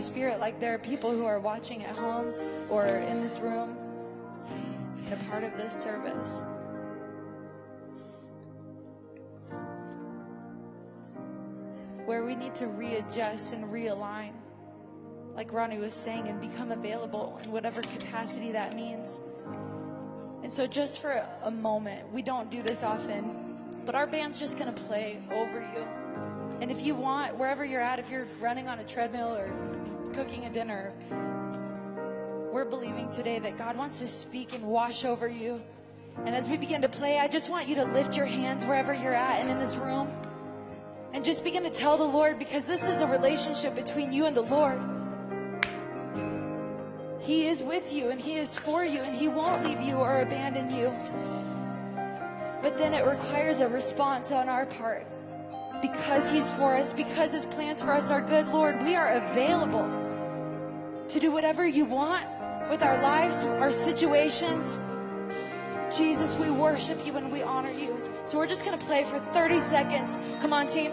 spirit like there are people who are watching at home or in this room and a part of this service. Where we need to readjust and realign, like Ronnie was saying, and become available in whatever capacity that means. And so, just for a moment, we don't do this often, but our band's just going to play over you. And if you want, wherever you're at, if you're running on a treadmill or cooking a dinner, we're believing today that God wants to speak and wash over you. And as we begin to play, I just want you to lift your hands wherever you're at and in this room. And just begin to tell the Lord because this is a relationship between you and the Lord. He is with you and He is for you and He won't leave you or abandon you. But then it requires a response on our part. Because He's for us, because His plans for us are good, Lord, we are available to do whatever you want with our lives, our situations. Jesus, we worship you and we honor you. So we're just going to play for 30 seconds. Come on, team.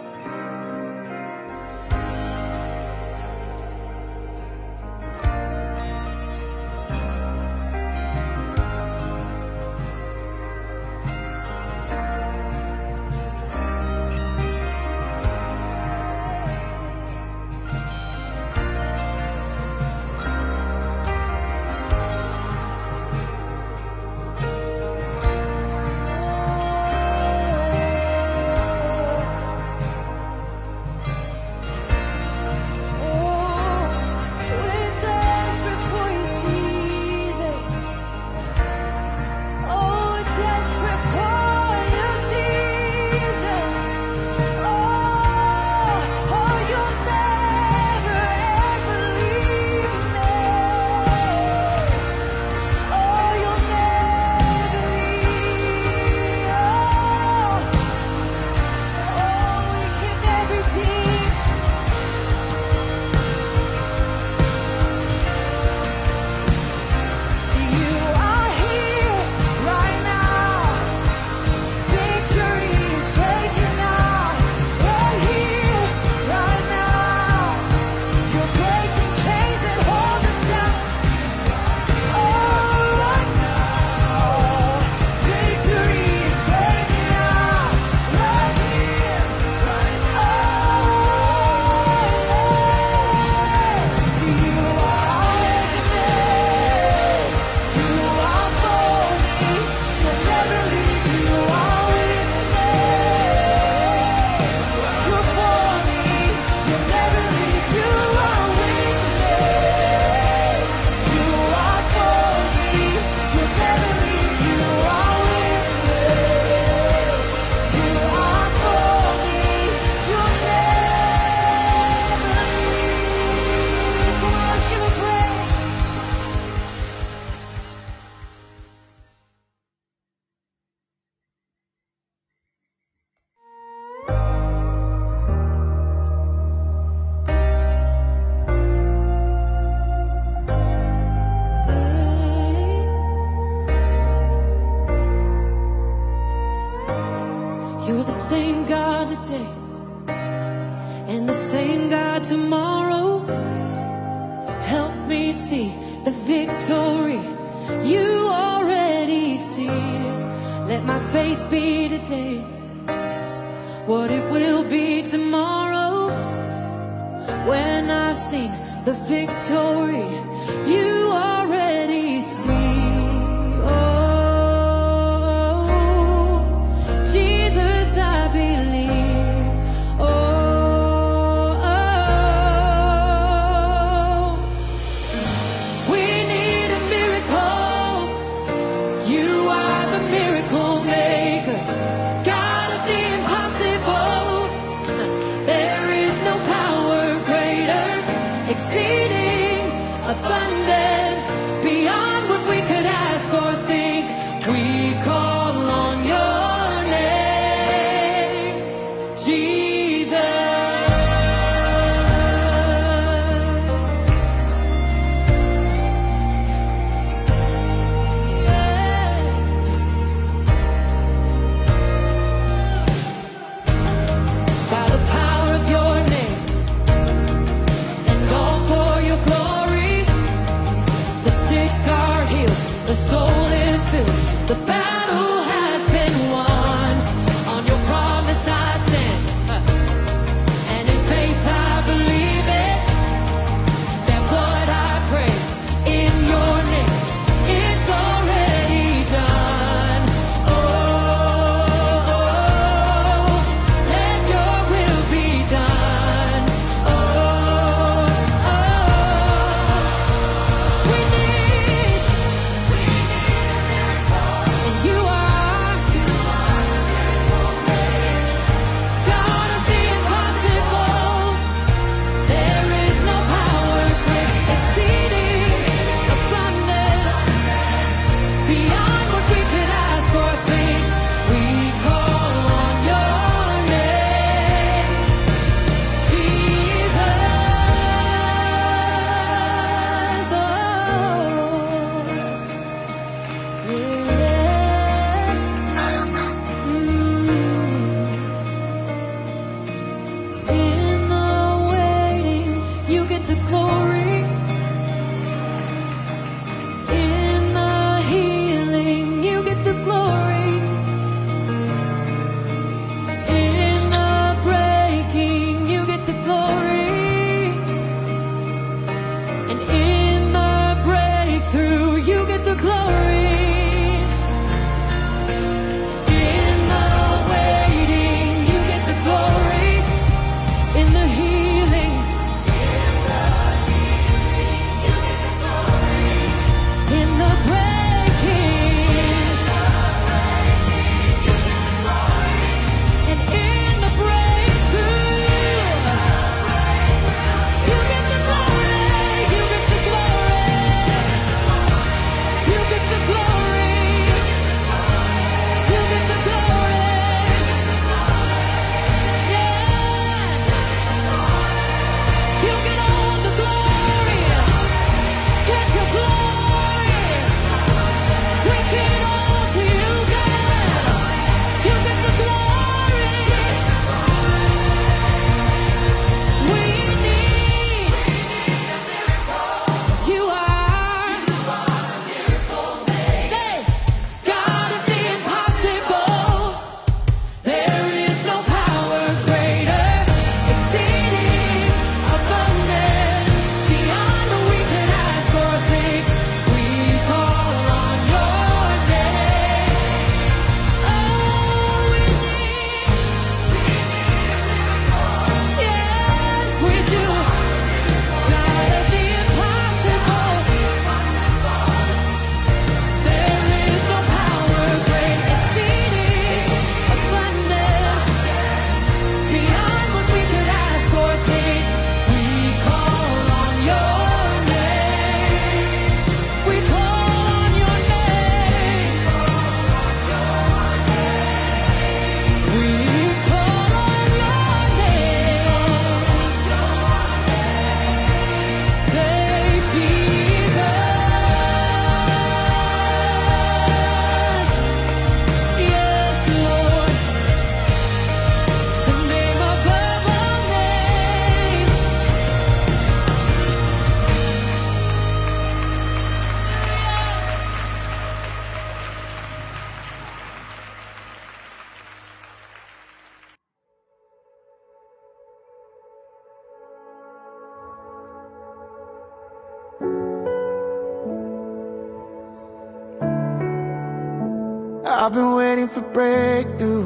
I've been waiting for breakthrough.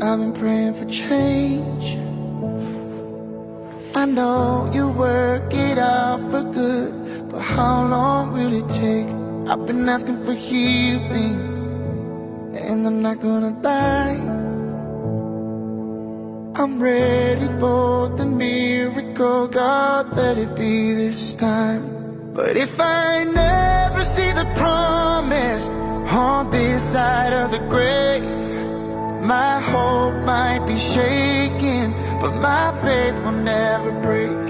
I've been praying for change. I know you work it out for good, but how long will it take? I've been asking for healing, and I'm not gonna die. I'm ready for the miracle, God, let it be this time. But if I never see the promise on this side of the grave, my hope might be shaken, but my faith will never break.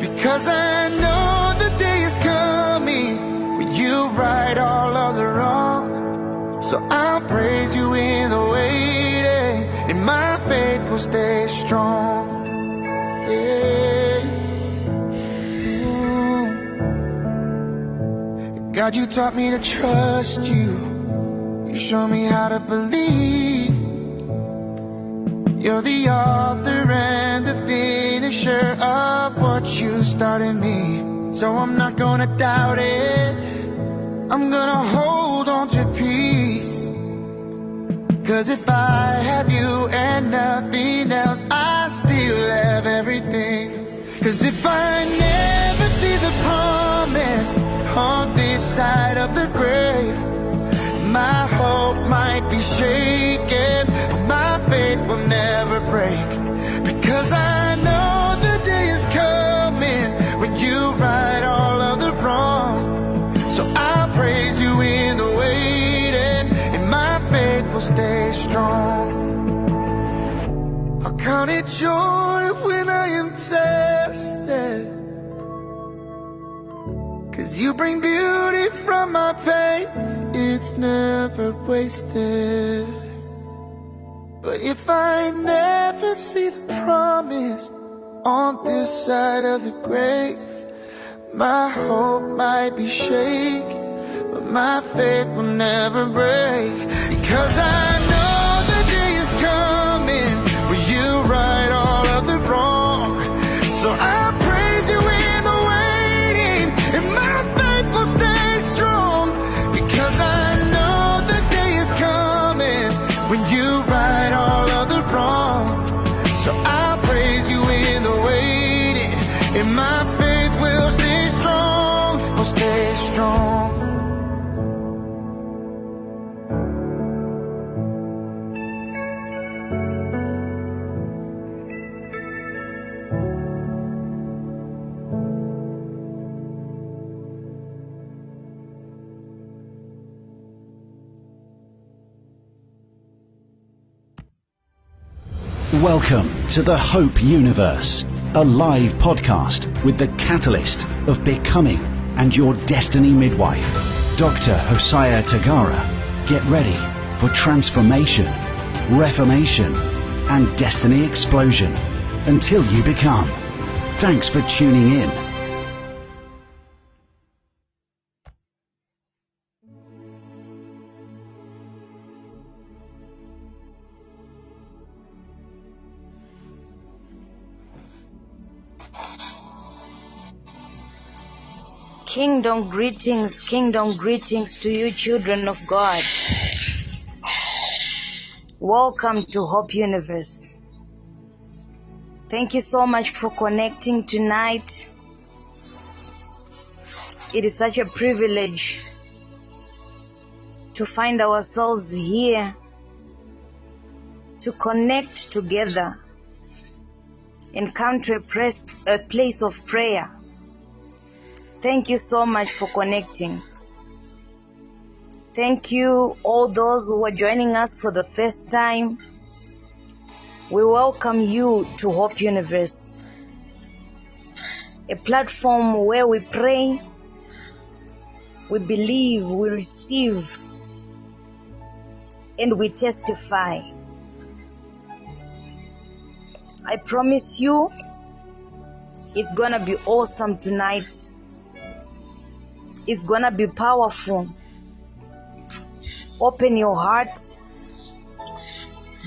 Because I know the day is coming when you right all of the wrong. So I'll praise you in the waiting, and my faith will stay strong. Yeah. God, you taught me to trust you. Show me how to believe. You're the author and the finisher of what you started me. So I'm not gonna doubt it. I'm gonna hold on to peace. Cause if I have you and nothing you bring beauty from my pain, it's never wasted. But if I never see the promise on this side of the grave, my hope might be shaken, but my faith will never break. Because I Welcome to the Hope Universe, a live podcast with the catalyst of becoming and your destiny midwife, Dr. Hosiah Tagara. Get ready for transformation, reformation, and destiny explosion until you become. Thanks for tuning in. Kingdom greetings, kingdom greetings to you, children of God. Welcome to Hope Universe. Thank you so much for connecting tonight. It is such a privilege to find ourselves here to connect together and come to a, place of prayer. Thank you so much for connecting. Thank you, all those who are joining us for the first time. We welcome you to Hope Universe, a platform where we pray, we believe, we receive, and we testify. I promise you, it's gonna be awesome tonight. It's gonna be powerful. Open your heart.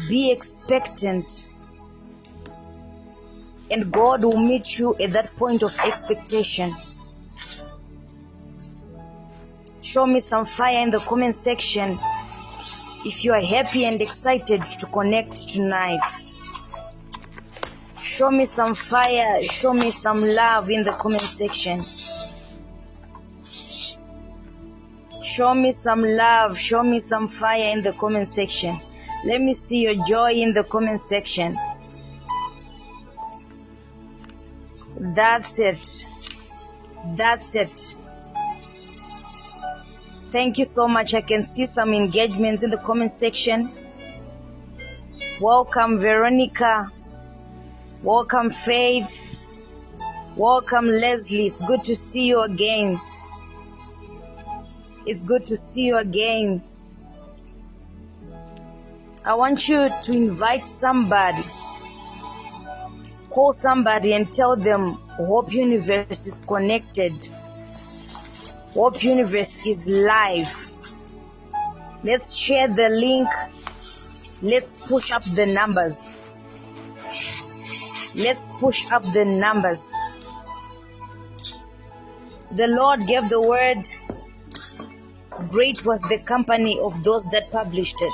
Be expectant. And God will meet you at that point of expectation. Show me some fire in the comment section if you are happy and excited to connect tonight. Show me some fire, show me some love in the comment section. Show me some love, show me some fire in the comment section. Let me see your joy in the comment section. That's it. That's it. Thank you so much. I can see some engagements in the comment section. Welcome, Veronica. Welcome, Faith. Welcome, Leslie. It's good to see you again. It's good to see you again. I want you to invite somebody. Call somebody and tell them Hope Universe is connected. Hope Universe is live. Let's share the link. Let's push up the numbers. Let's push up the numbers. The Lord gave the word. Great was the company of those that published it.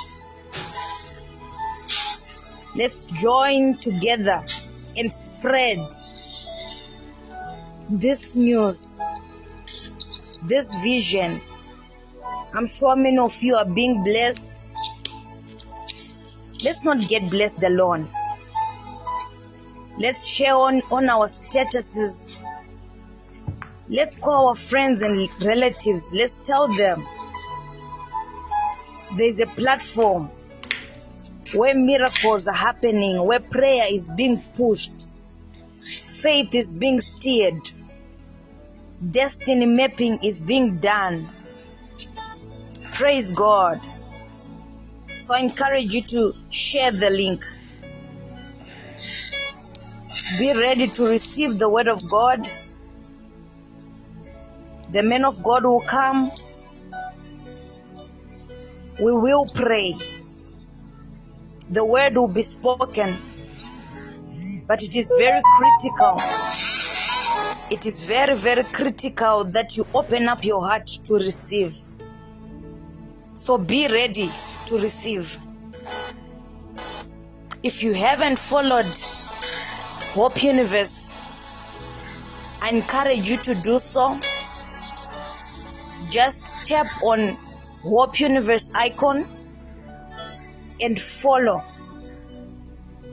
Let's join together and spread this news, this vision. I'm sure many of you are being blessed. Let's not get blessed alone. Let's share on, on our statuses. Let's call our friends and relatives. Let's tell them there's a platform where miracles are happening, where prayer is being pushed, faith is being steered, destiny mapping is being done. Praise God. So I encourage you to share the link. Be ready to receive the word of God. The men of God will come. We will pray the word will be spoken. But it is very critical. It is very, very critical that you open up your heart to receive. So be ready to receive. If you haven't followed Hope Universe, I encourage you to do so. Just tap on Hope Universe icon and follow.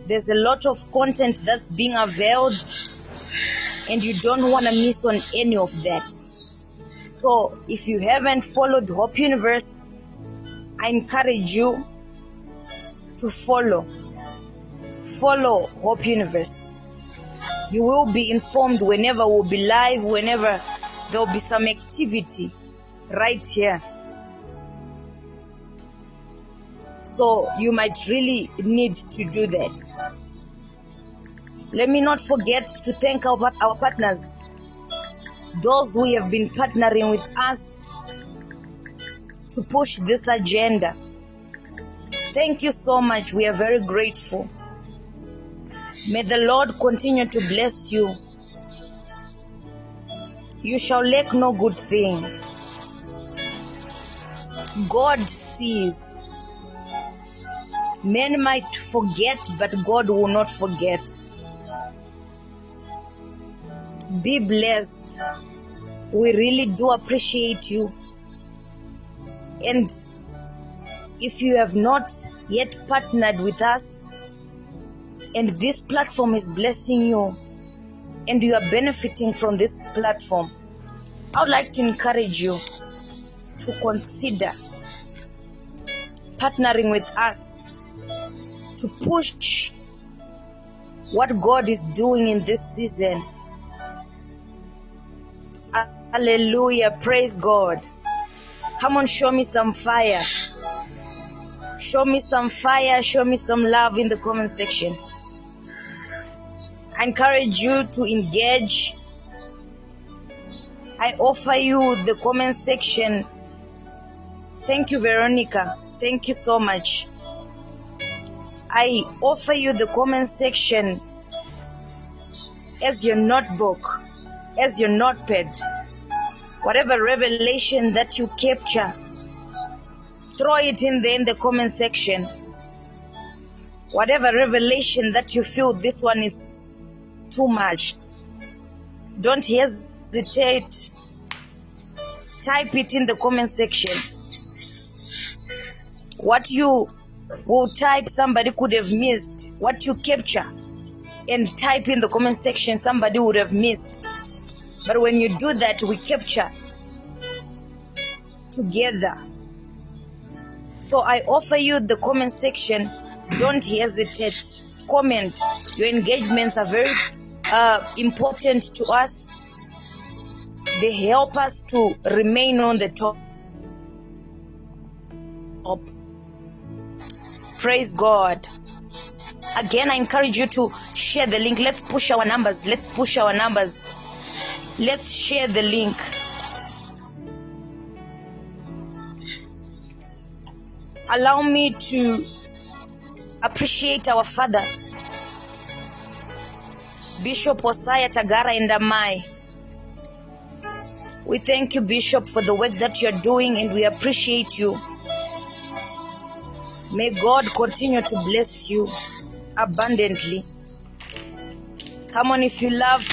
There's a lot of content that's being availed, and you don't want to miss on any of that. So, if you haven't followed Hope Universe, I encourage you to follow. Follow Hope Universe. You will be informed whenever we'll be live, whenever there'll be some activity right here. So you might really need to do that. Let me not forget to thank our, our partners, those who have been partnering with us to push this agenda. Thank you so much. We are very grateful. May the Lord continue to bless you. You shall lack no good thing. God sees. Men might forget, but God will not forget. Be blessed. We really do appreciate you. And if you have not yet partnered with us, and this platform is blessing you, and you are benefiting from this platform, I would like to encourage you to consider partnering with us to push what God is doing in this season. Hallelujah. Praise God. Come on, show me some fire. Show me some fire. Show me some love in the comment section. I encourage you to engage. I offer you the comment section. Thank you, Veronica. Thank you so much. I offer you the comment section as your notebook, as your notepad, whatever revelation that you capture, throw it in there in the comment section. Whatever revelation that you feel this one is too much, don't hesitate. Type it in the comment section. What you will type, somebody could have missed. What you capture and type in the comment section, somebody would have missed. But when you do that, we capture together. So I offer you the comment section. Don't hesitate. Comment. Your engagements are very uh, important to us. They help us to remain on the top. Top. Praise God. Again, I encourage you to share the link. Let's push our numbers. Let's push our numbers. Let's share the link. Allow me to appreciate our father, Bishop Hosiah Tagara and Amai. We thank you, Bishop, for the work that you're doing and we appreciate you. May God continue to bless you abundantly. Come on, if you love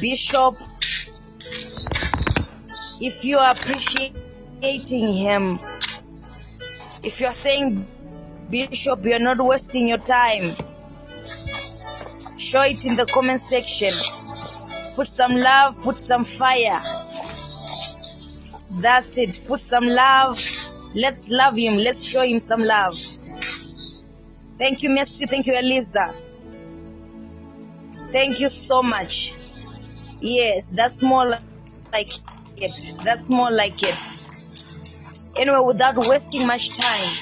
Bishop, if you are appreciating him, if you are saying, Bishop, you're not wasting your time, show it in the comment section. Put some love, put some fire. That's it. Put some love. Let's love him. Let's show him some love. Thank you, Mercy. Thank you, Eliza. Thank you so much. Yes, that's more like it. That's more like it. Anyway, without wasting much time,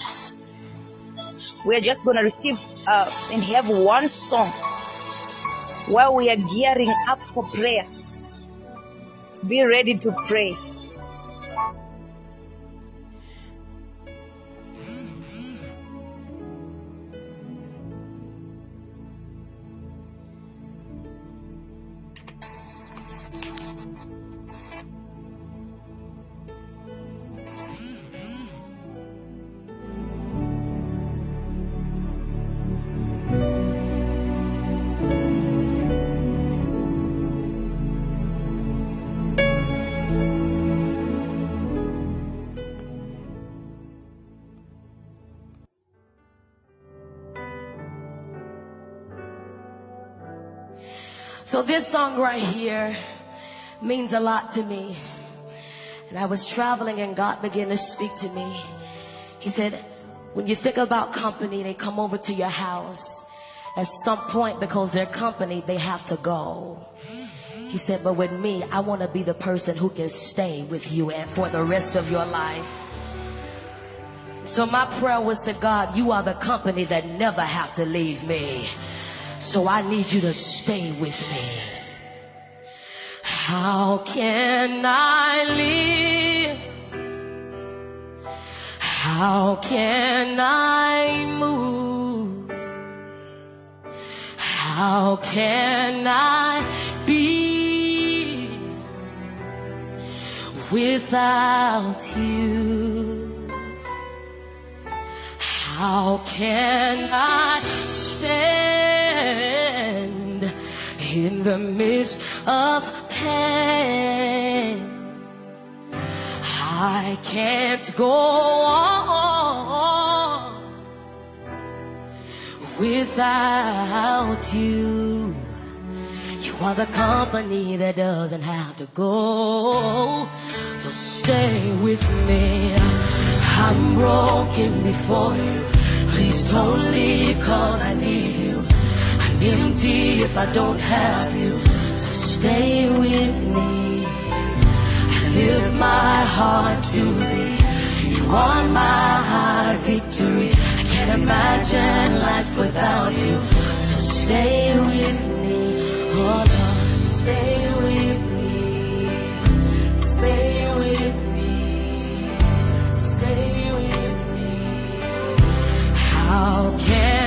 we're just going to receive uh, and have one song while we are gearing up for prayer. Be ready to pray. So this song right here means a lot to me. And I was traveling and God began to speak to me. He said, when you think about company, they come over to your house. At some point, because they're company, they have to go. He said, but with me, I want to be the person who can stay with you and for the rest of your life. So my prayer was to God, you are the company that never have to leave me. So I need you to stay with me. How can I live? How can I move? How can I be without you? How can I in the midst of pain? I can't go on without you. You are the company that doesn't have to go. So stay with me. I'm broken before you. Please don't leave cause I need you. Empty if I don't have you. So stay with me. I lift my heart to thee. You are my heart victory. I can't imagine life without you. So stay with me. Oh stay with me. Stay with me. Stay with me. How can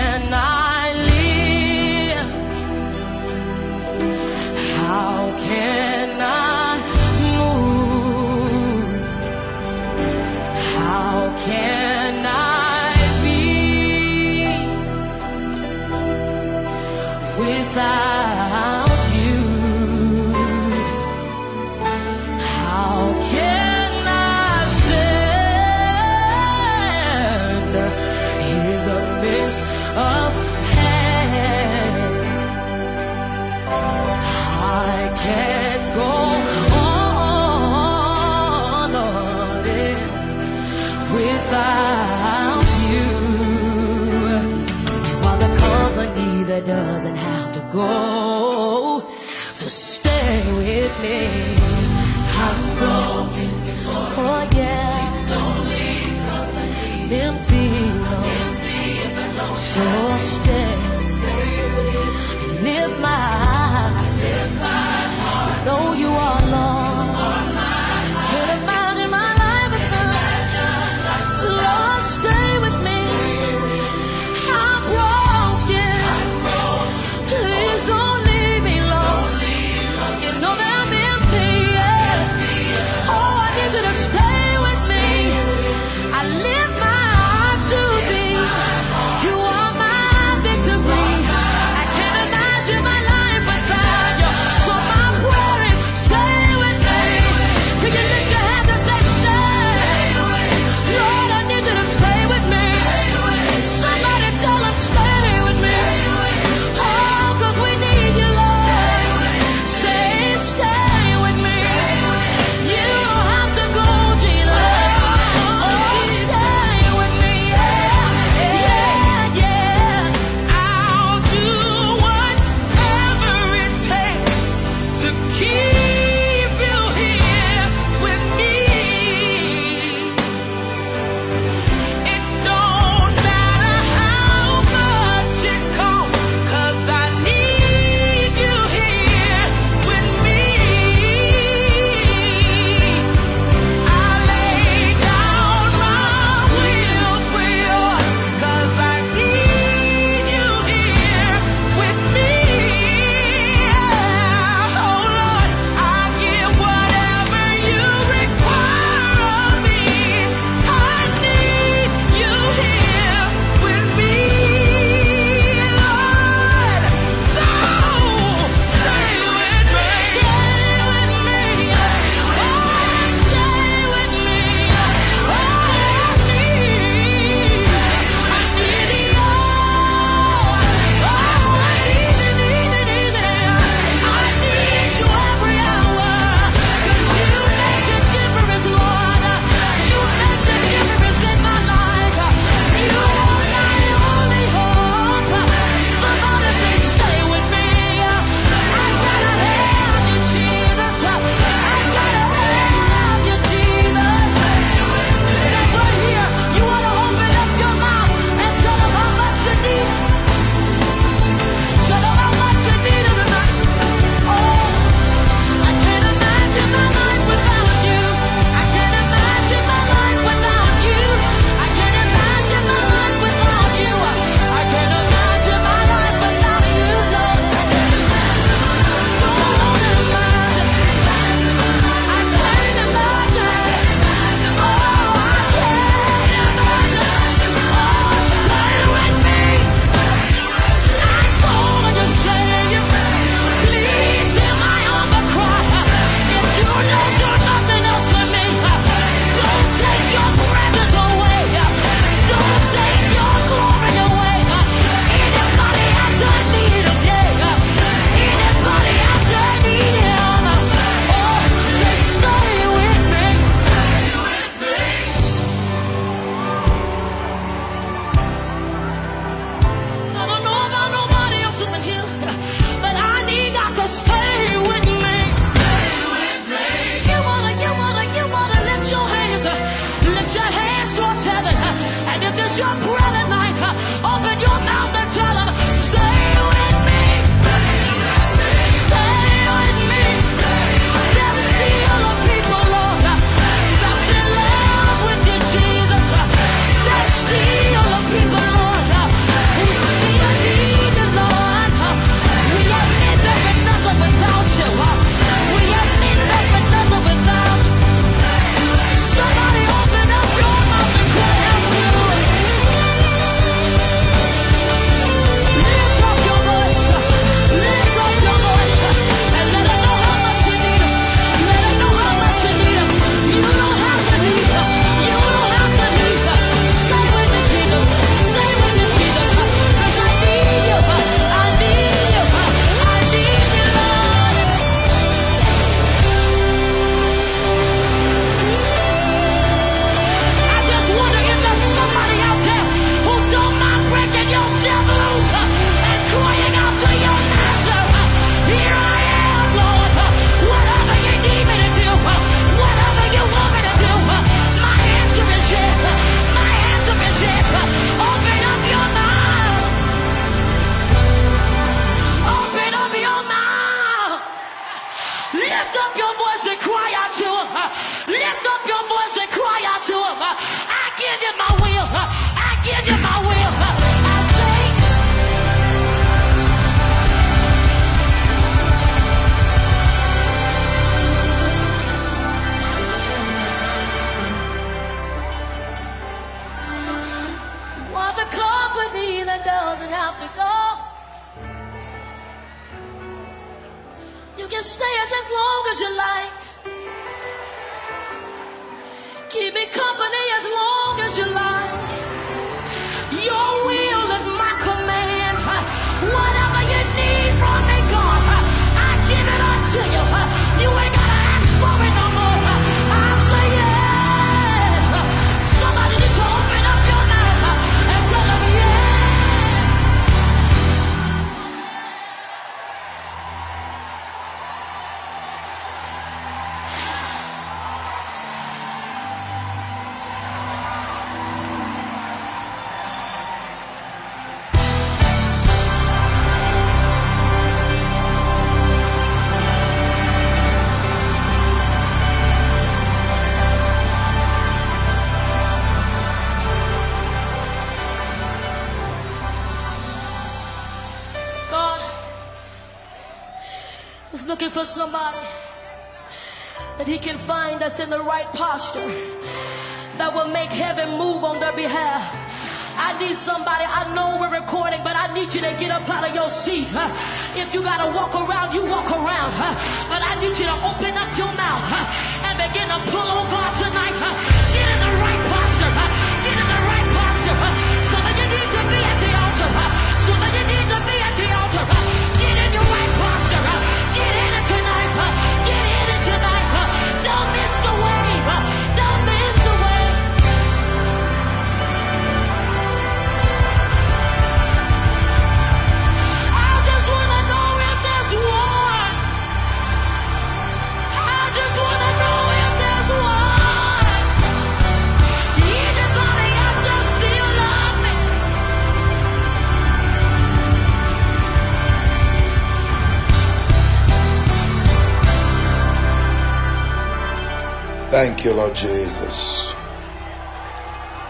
Thank you, Lord Jesus.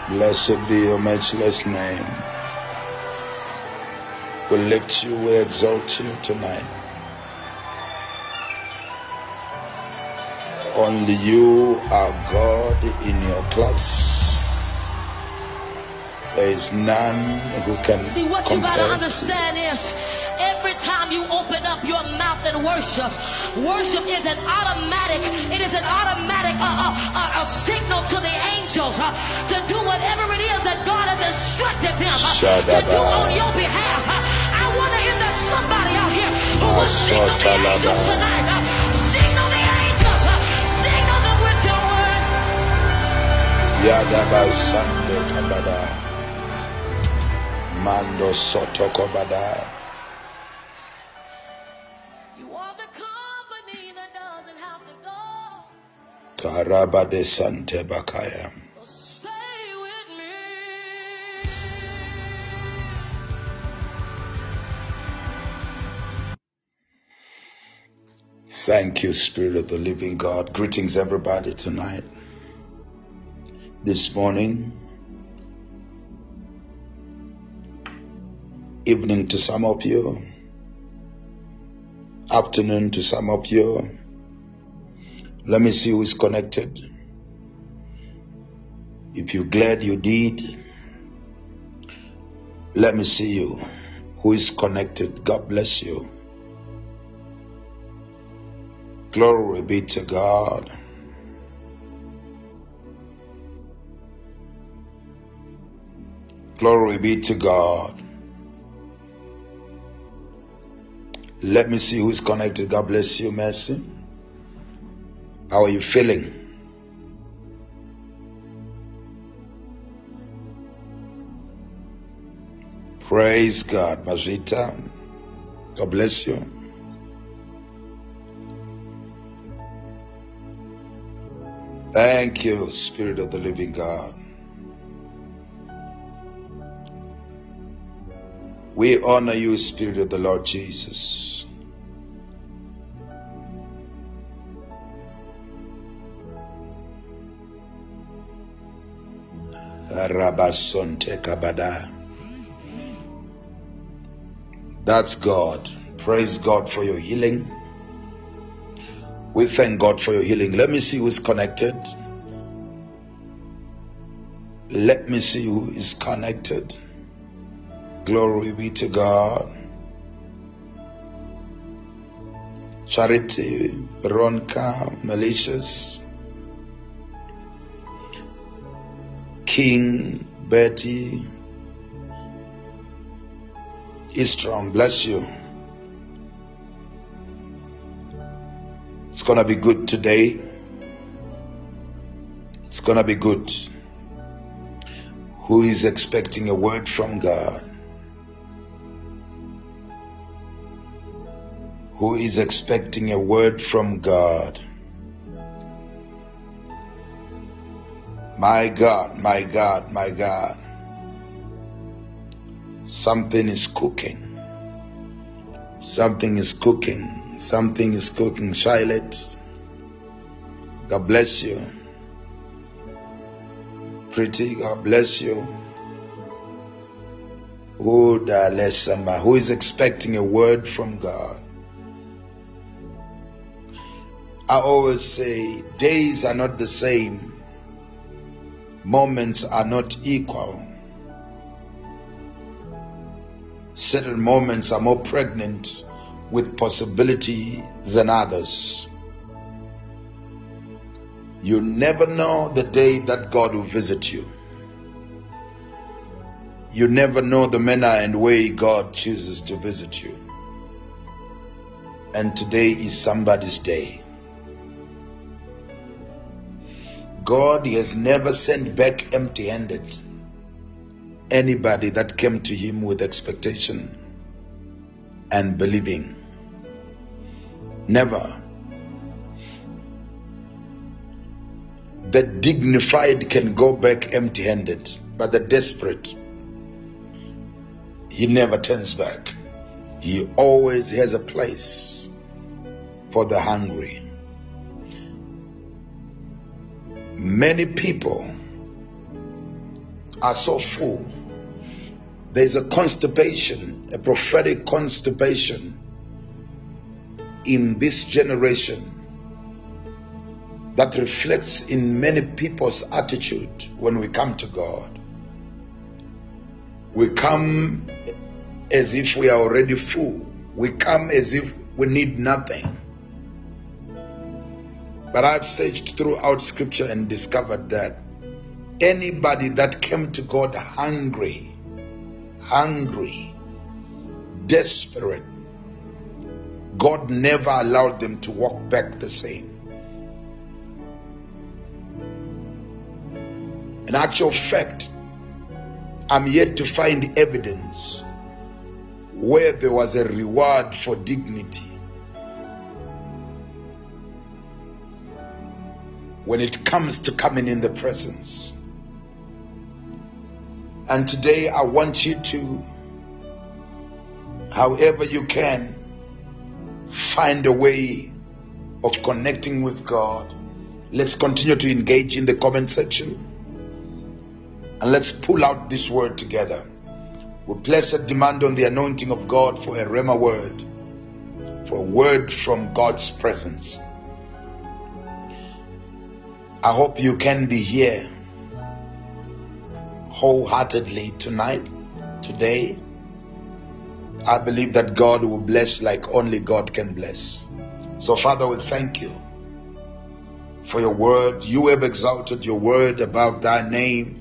Blessed be your matchless name. We lift you, we exalt you tonight. Only you are God in your class. There is none who can See, what you gotta compare to understand is every time you open up your mouth and worship, worship is an automatic, it is an automatic uh, uh, uh, a signal to the angels uh, to do whatever it is that God has instructed them uh, to do on your behalf. Uh, I wonder if there's somebody out here who will signal the angels tonight. Signal the angels. Signal them with your words. Yadaba Sande Kabada. Mando go. Karaba de Sante Bakaya. So stay with me. Thank you, Spirit of the Living God. Greetings, everybody, tonight. This morning, evening to some of you, afternoon to some of you. Let me see who is connected. If you're glad you did, let me see you. Who is connected? God bless you. Glory be to God. Glory be to God. Let me see who's connected. God bless you, Mercy. How are you feeling? Praise God, Mazita. God bless you. Thank you, Spirit of the Living God. We honor you, Spirit of the Lord Jesus. That's God. Praise God for your healing. We thank God for your healing. Let me see who's connected. Let me see who is connected. Glory be to God. Charity, Veronica, Malicious, King, Betty, Eastrom, bless you. It's gonna be good today. It's gonna be good. Who is expecting a word from God? Who is expecting a word from God? My God, my God, my God. Something is cooking. Something is cooking. Something is cooking. Charlotte, God bless you. Pretty, God bless you. Oh, who is expecting a word from God? I always say days are not the same, moments are not equal. Certain moments are more pregnant with possibility than others. You never know the day that God will visit you. You never know the manner and way God chooses to visit you. And today is somebody's day. God has never sent back empty handed anybody that came to Him with expectation and believing. Never. The dignified can go back empty handed, but the desperate, He never turns back. He always has a place for the hungry. Many people are so full. There's a constipation, a prophetic constipation in this generation that reflects in many people's attitude when we come to God. We come as if we are already full. We come as if we need nothing. But I've searched throughout scripture and discovered that anybody that came to God hungry, hungry, desperate, God never allowed them to walk back the same. In actual fact, I'm yet to find evidence where there was a reward for dignity when it comes to coming in the presence. And today I want you to, however you can, find a way of connecting with God. Let's continue to engage in the comment section and let's pull out this word together. We place a demand on the anointing of God for a Rhema word, for a word from God's presence. I hope you can be here wholeheartedly tonight, today. I believe that God will bless like only God can bless. So, Father, we thank you for your word. You have exalted your word above thy name.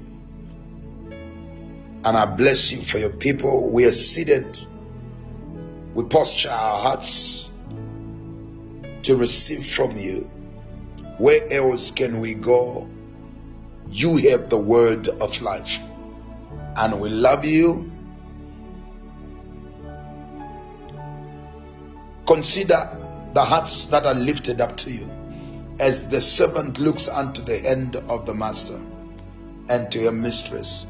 And I bless you for your people. We are seated. We posture our hearts to receive from you. Where else can we go? You have the word of life. And we love you. Consider the hearts that are lifted up to you as the servant looks unto the hand of the master and to your mistress.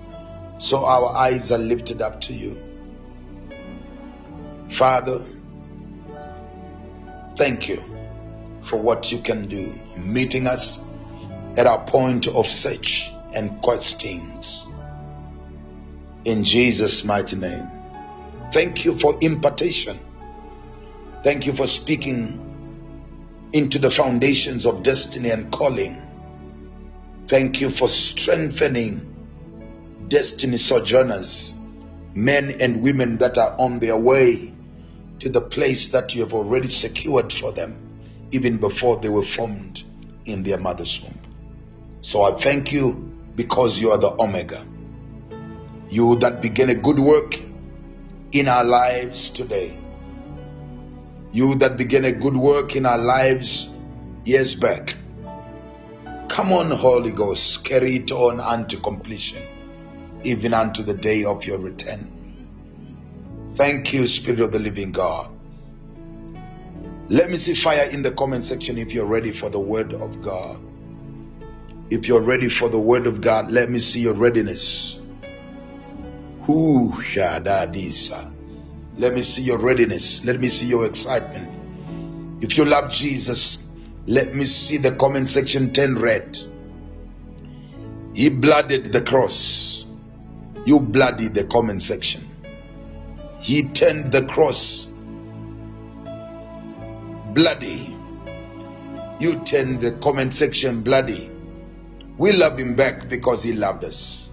So our eyes are lifted up to you. Father, thank you for what you can do, meeting us at our point of search and questions. In Jesus' mighty name. Thank you for impartation. Thank you for speaking into the foundations of destiny and calling. Thank you for strengthening destiny sojourners, men and women that are on their way to the place that you have already secured for them, even before they were formed in their mother's womb. So I thank you because you are the Omega. You that begin a good work in our lives today. You that began a good work in our lives years back. Come on, Holy Ghost, carry it on unto completion, even unto the day of your return. Thank you, Spirit of the living God. Let me see fire in the comment section if you're ready for the word of God. If you're ready for the word of God, let me see your readiness. Who shadadisa. Let me see your readiness. Let me see your excitement. If you love Jesus, let me see the comment section 10 red. He blooded the cross. You bloodied the comment section. He turned the cross bloody. You turn the comment section bloody. We love him back because he loved us.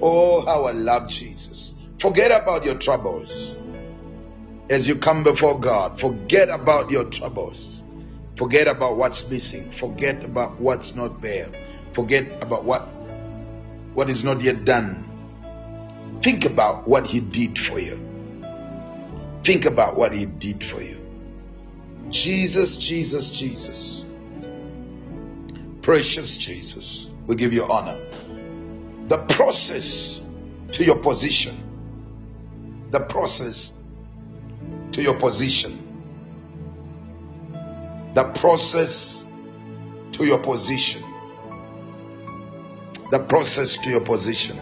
Oh, how I love Jesus. Forget about your troubles. As you come before God, forget about your troubles. Forget about what's missing. Forget about what's not there. Forget about what what is not yet done. Think about what he did for you. Think about what he did for you. Jesus, Jesus, Jesus. Precious Jesus, we give you honor. The process to your position. The process to your position. The process to your position. The process to your position.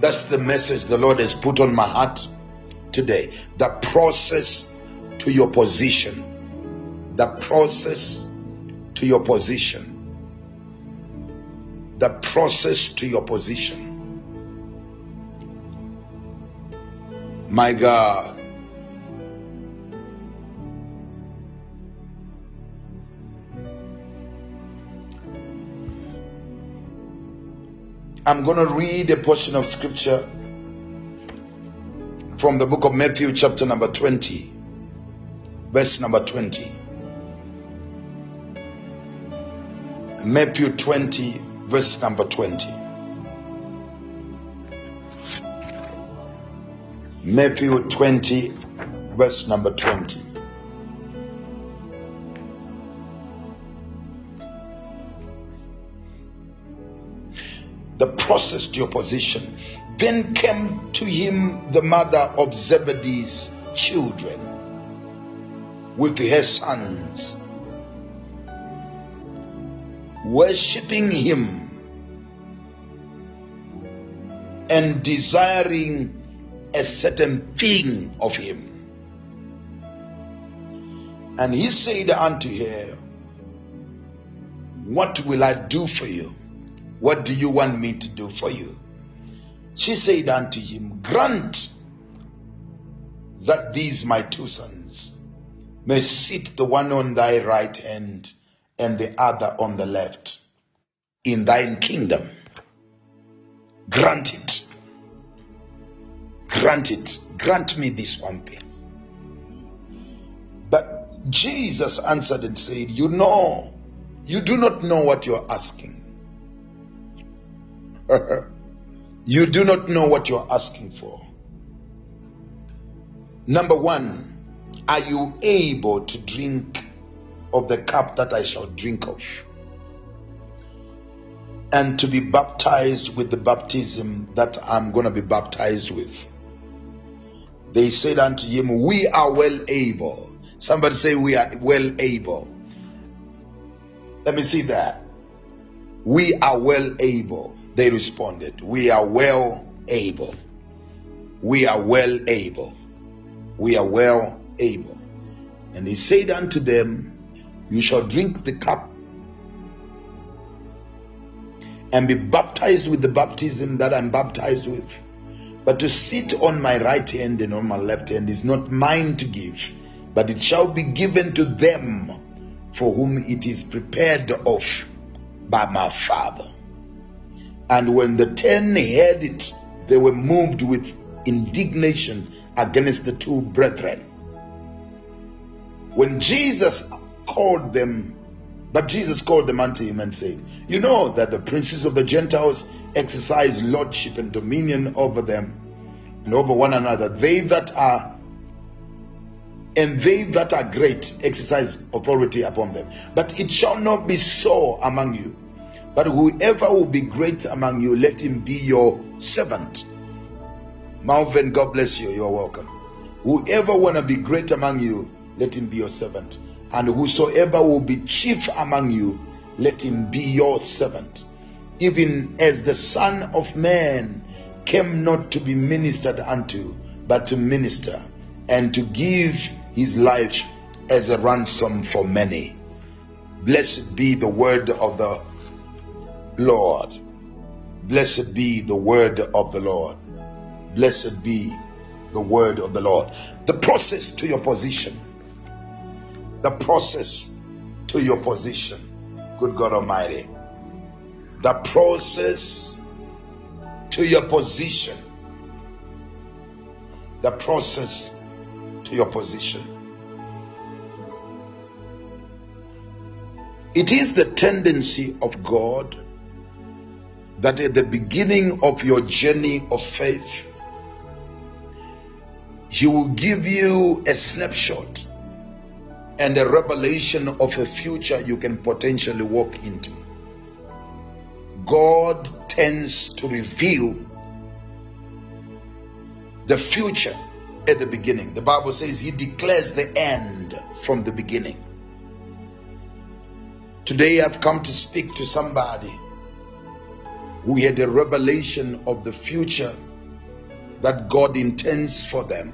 That's the message the Lord has put on my heart today. The process to your position. The process to your position. The process to your position. My God. I'm going to read a portion of scripture from the book of Matthew, chapter number 20, verse number 20. Matthew 20, verse number 20. Matthew 20, verse number 20. The process your position. Then came to him the mother of Zebedee's children with her sons, worshipping him and desiring a certain thing of him. And he said unto her, What will I do for you? What do you want me to do for you? She said unto him, Grant that these my two sons may sit the one on thy right hand and the other on the left in thine kingdom. Grant it. Grant it. Grant me this one thing. But Jesus answered and said, You know, you do not know what you're asking. you do not know what you're asking for. Number one, are you able to drink of the cup that I shall drink of? And to be baptized with the baptism that I'm going to be baptized with. They said unto him, We are well able. Somebody say, We are well able. Let me see that. We are well able. They responded, We are well able. We are well able. We are well able. And he said unto them, You shall drink the cup and be baptized with the baptism that I'm baptized with. But to sit on my right hand and on my left hand is not mine to give, but it shall be given to them for whom it is prepared of by my Father. And when the ten heard it, they were moved with indignation against the two brethren. When Jesus called them, but Jesus called them unto him and said, You know that the princes of the Gentiles exercise lordship and dominion over them and over one another. They that are and they that are great exercise authority upon them. But it shall not be so among you. But whoever will be great among you, let him be your servant. Malvin, God bless you. You're welcome. Whoever wanna be great among you, let him be your servant. And whosoever will be chief among you, let him be your servant. Even as the Son of Man came not to be ministered unto, but to minister and to give his life as a ransom for many. Blessed be the word of the Lord. Blessed be the word of the Lord. Blessed be the word of the Lord. The process to your position. The process to your position. Good God Almighty. The process to your position. The process to your position. It is the tendency of God that at the beginning of your journey of faith, He will give you a snapshot and a revelation of a future you can potentially walk into. God tends to reveal the future at the beginning. The Bible says He declares the end from the beginning. Today I've come to speak to somebody who had a revelation of the future that God intends for them.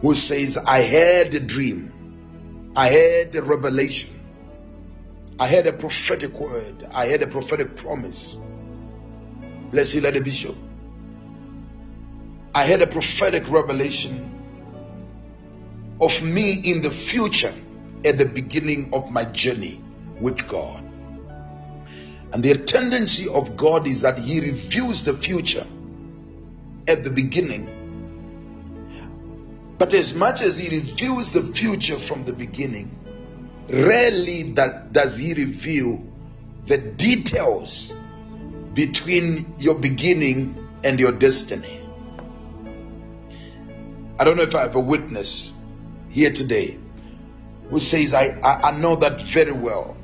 Who says, I had a dream, I had a revelation, I had a prophetic word, I had a prophetic promise. Bless you, Lady Bishop. I had a prophetic revelation of me in the future at the beginning of my journey with God. And the tendency of God is that He reveals the future at the beginning. But as much as He reveals the future from the beginning, rarely that does He reveal the details between your beginning and your destiny. I don't know if I have a witness here today who says, I, I, I know that very well.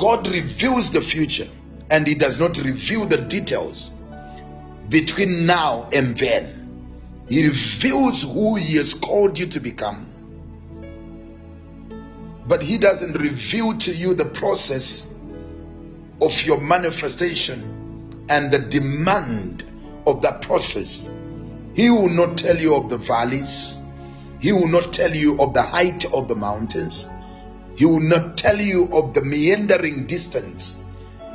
God reveals the future and He does not reveal the details between now and then. He reveals who He has called you to become. But He doesn't reveal to you the process of your manifestation and the demand of that process. He will not tell you of the valleys. He will not tell you of the height of the mountains. He will not tell you of the meandering distance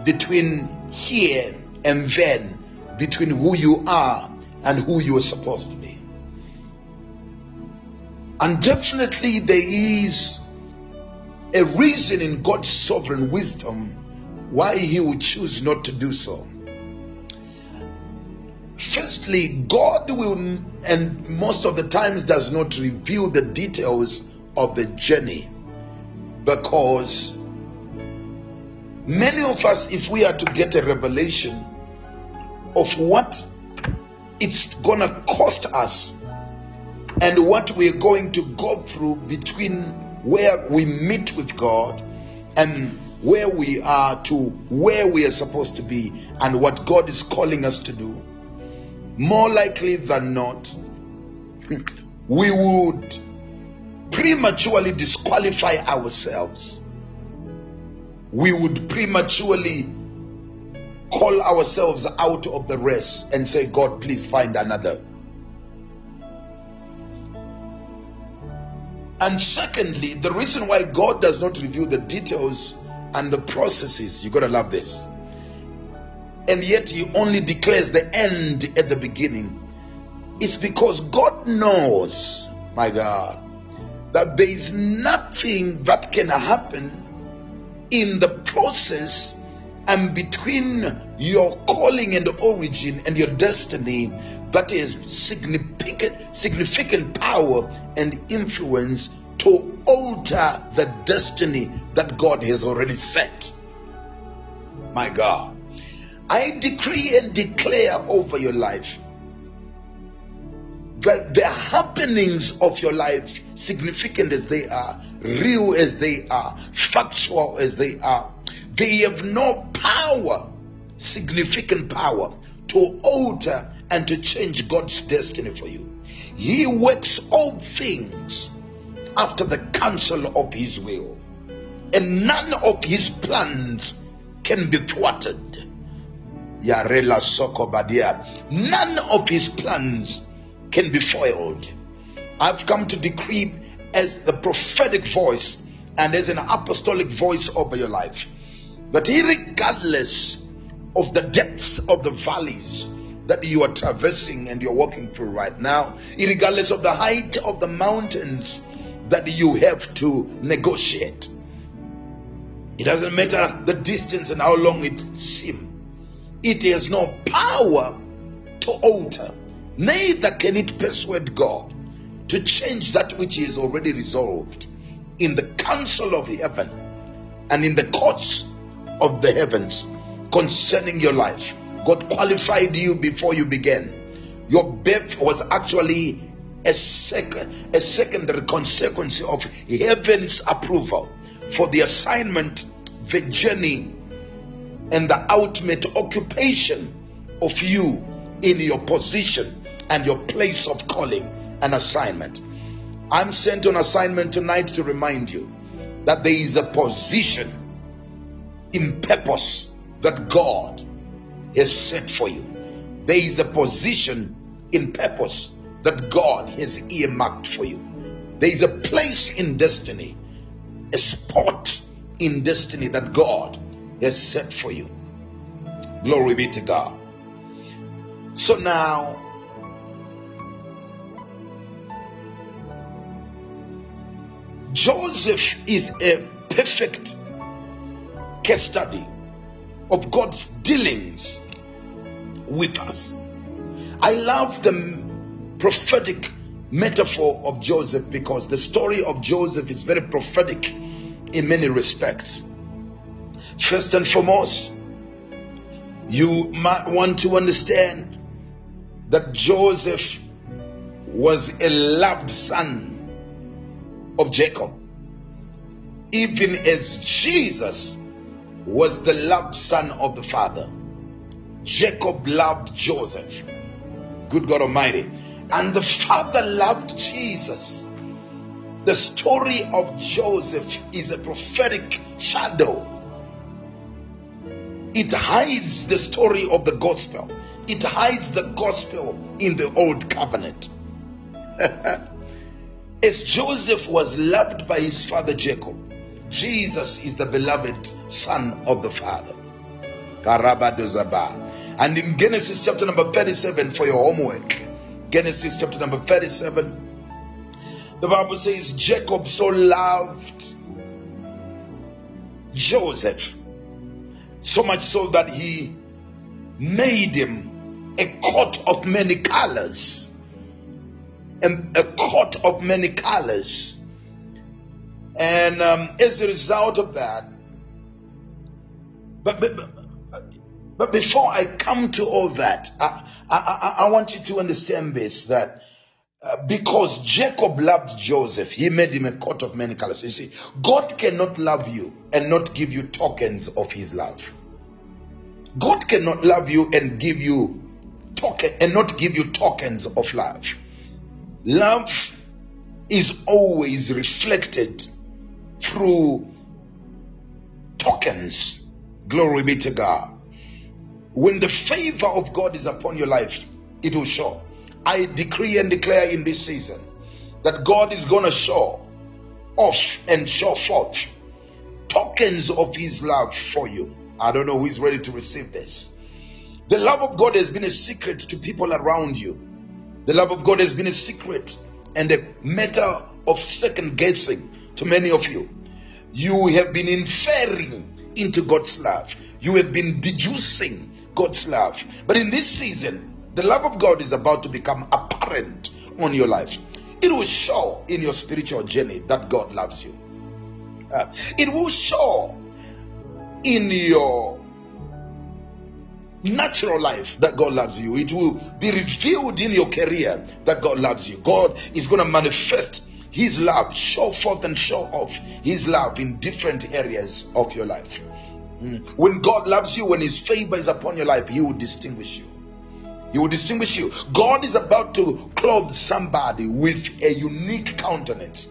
between here and then, between who you are and who you are supposed to be. And definitely, there is a reason in God's sovereign wisdom why He would choose not to do so. Firstly, God will, and most of the times, does not reveal the details of the journey because many of us, if we are to get a revelation of what it's gonna cost us and what we're going to go through between where we meet with God and where we are to where we are supposed to be and what God is calling us to do, more likely than not, we would prematurely disqualify ourselves. We would prematurely call ourselves out of the race and say, God, please find another. And secondly, the reason why God does not reveal the details and the processes, you gotta love this. And yet He only declares the end at the beginning. It's because God knows, my God, that there is nothing that can happen in the process and between your calling and origin and your destiny that is significant significant power and influence to alter the destiny that God has already set. My God, I decree and declare over your life the happenings of your life, significant as they are, real as they are, factual as they are, they have no power, significant power, to alter and to change God's destiny for you. He works all things after the counsel of His will, and none of His plans can be thwarted. Yarela Sokobadia. None of His plans can be foiled. I've come to decree as the prophetic voice and as an apostolic voice over your life that regardless of the depths of the valleys that you are traversing and you're walking through right now, regardless of the height of the mountains that you have to negotiate, it doesn't matter the distance and how long it seems, it has no power to alter neither can it persuade God to change that which is already resolved in the council of heaven and in the courts of the heavens concerning your life. God qualified you before you began. Your birth was actually a, sec- a secondary consequence of heaven's approval for the assignment, the journey, and the ultimate occupation of you in your position and your place of calling and assignment. I'm sent on assignment tonight to remind you that there is a position in purpose that God has set for you. There is a position in purpose that God has earmarked for you. There is a place in destiny, a spot in destiny that God has set for you. Glory be to God. So now, Joseph is a perfect case study of God's dealings with us. I love the prophetic metaphor of Joseph because the story of Joseph is very prophetic in many respects. First and foremost, you might want to understand that Joseph was a loved son of Jacob, even as Jesus was the loved son of the Father. Jacob loved Joseph. Good God Almighty. And the Father loved Jesus. The story of Joseph is a prophetic shadow. It hides the story of the gospel. It hides the gospel in the old covenant. As Joseph was loved by his father Jacob, Jesus is the beloved son of the Father. And in Genesis chapter number 37, for your homework, Genesis chapter number 37, the Bible says Jacob so loved Joseph, so much so that he made him a coat of many colors and a coat of many colors. And um, as a result of that, but, but, but before I come to all that, I, I, I want you to understand this that uh, because Jacob loved Joseph, he made him a coat of many colors. You see, God cannot love you and not give you tokens of his love. God cannot love you and give you token and not give you tokens of love. Love is always reflected through tokens. Glory be to God. When the favor of God is upon your life, it will show. I decree and declare in this season that God is going to show off and show forth tokens of His love for you. I don't know who is ready to receive this. The love of God has been a secret to people around you. The love of God has been a secret and a matter of second guessing to many of you. You have been inferring into God's love. You have been deducing God's love. But in this season, the love of God is about to become apparent on your life. It will show in your spiritual journey that God loves you. Uh, it will show in your natural life that God loves you. It will be revealed in your career that God loves you. God is going to manifest His love, show forth and show off His love in different areas of your life. Mm. When God loves you, when His favor is upon your life, He will distinguish you. He will distinguish you. God is about to clothe somebody with a unique countenance.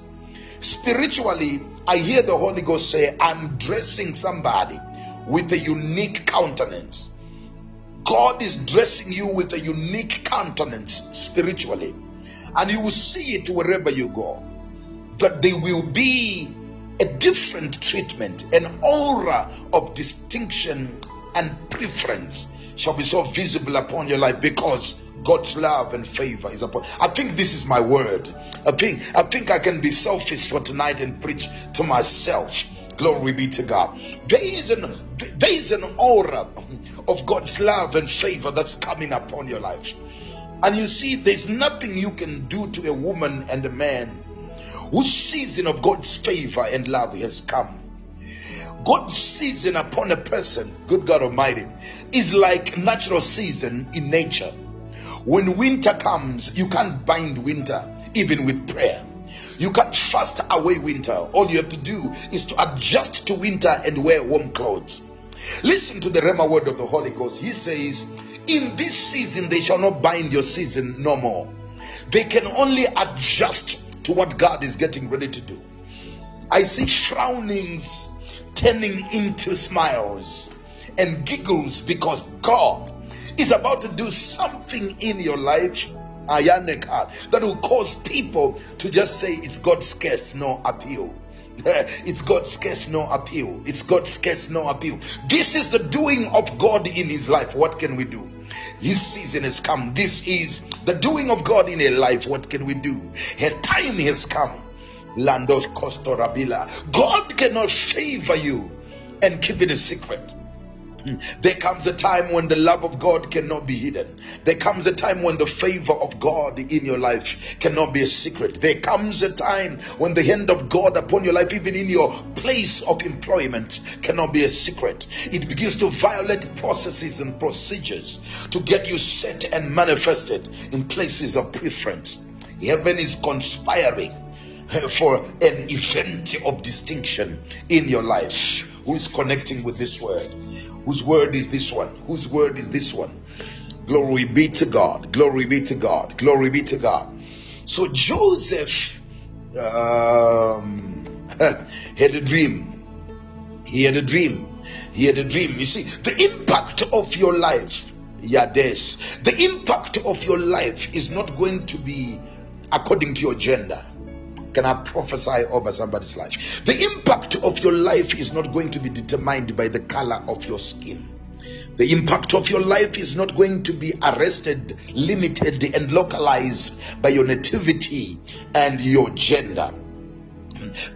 Spiritually, I hear the Holy Ghost say, I'm dressing somebody with a unique countenance. God is dressing you with a unique countenance spiritually, and you will see it wherever you go. But there will be a different treatment, an aura of distinction and preference shall be so visible upon your life because God's love and favor is upon. I think this is my word. I think I think I can be selfish for tonight and preach to myself. Glory be to God. There is an there is an aura of God's love and favor that's coming upon your life. And you see, there's nothing you can do to a woman and a man whose season of God's favor and love has come. God's season upon a person, good God Almighty, is like natural season in nature. When winter comes, you can't bind winter even with prayer. You can't fast away winter. All you have to do is to adjust to winter and wear warm clothes. Listen to the Rhema word of the Holy Ghost. He says, In this season, they shall not bind your season no more. They can only adjust to what God is getting ready to do. I see frownings turning into smiles and giggles because God is about to do something in your life that will cause people to just say it's God's case, no appeal. It's God's case, no appeal. It's God's case, no appeal. This is the doing of God in his life. What can we do? His season has come. This is the doing of God in a life. What can we do? Her time has come. Landos Kostorabila. God cannot favor you and keep it a secret. There comes a time when the love of God cannot be hidden. There comes a time when the favor of God in your life cannot be a secret. There comes a time when the hand of God upon your life, even in your place of employment, cannot be a secret. It begins to violate processes and procedures to get you set and manifested in places of preference. Heaven is conspiring for an event of distinction in your life. Who is connecting with this word? Whose word is this one? Whose word is this one? Glory be to God. Glory be to God. Glory be to God. So Joseph um, had a dream. He had a dream. He had a dream. You see, the impact of your life, Yades, the impact of your life is not going to be according to your gender. Can I prophesy over somebody's life? The impact of your life is not going to be determined by the color of your skin. The impact of your life is not going to be arrested, limited, and localized by your nativity and your gender.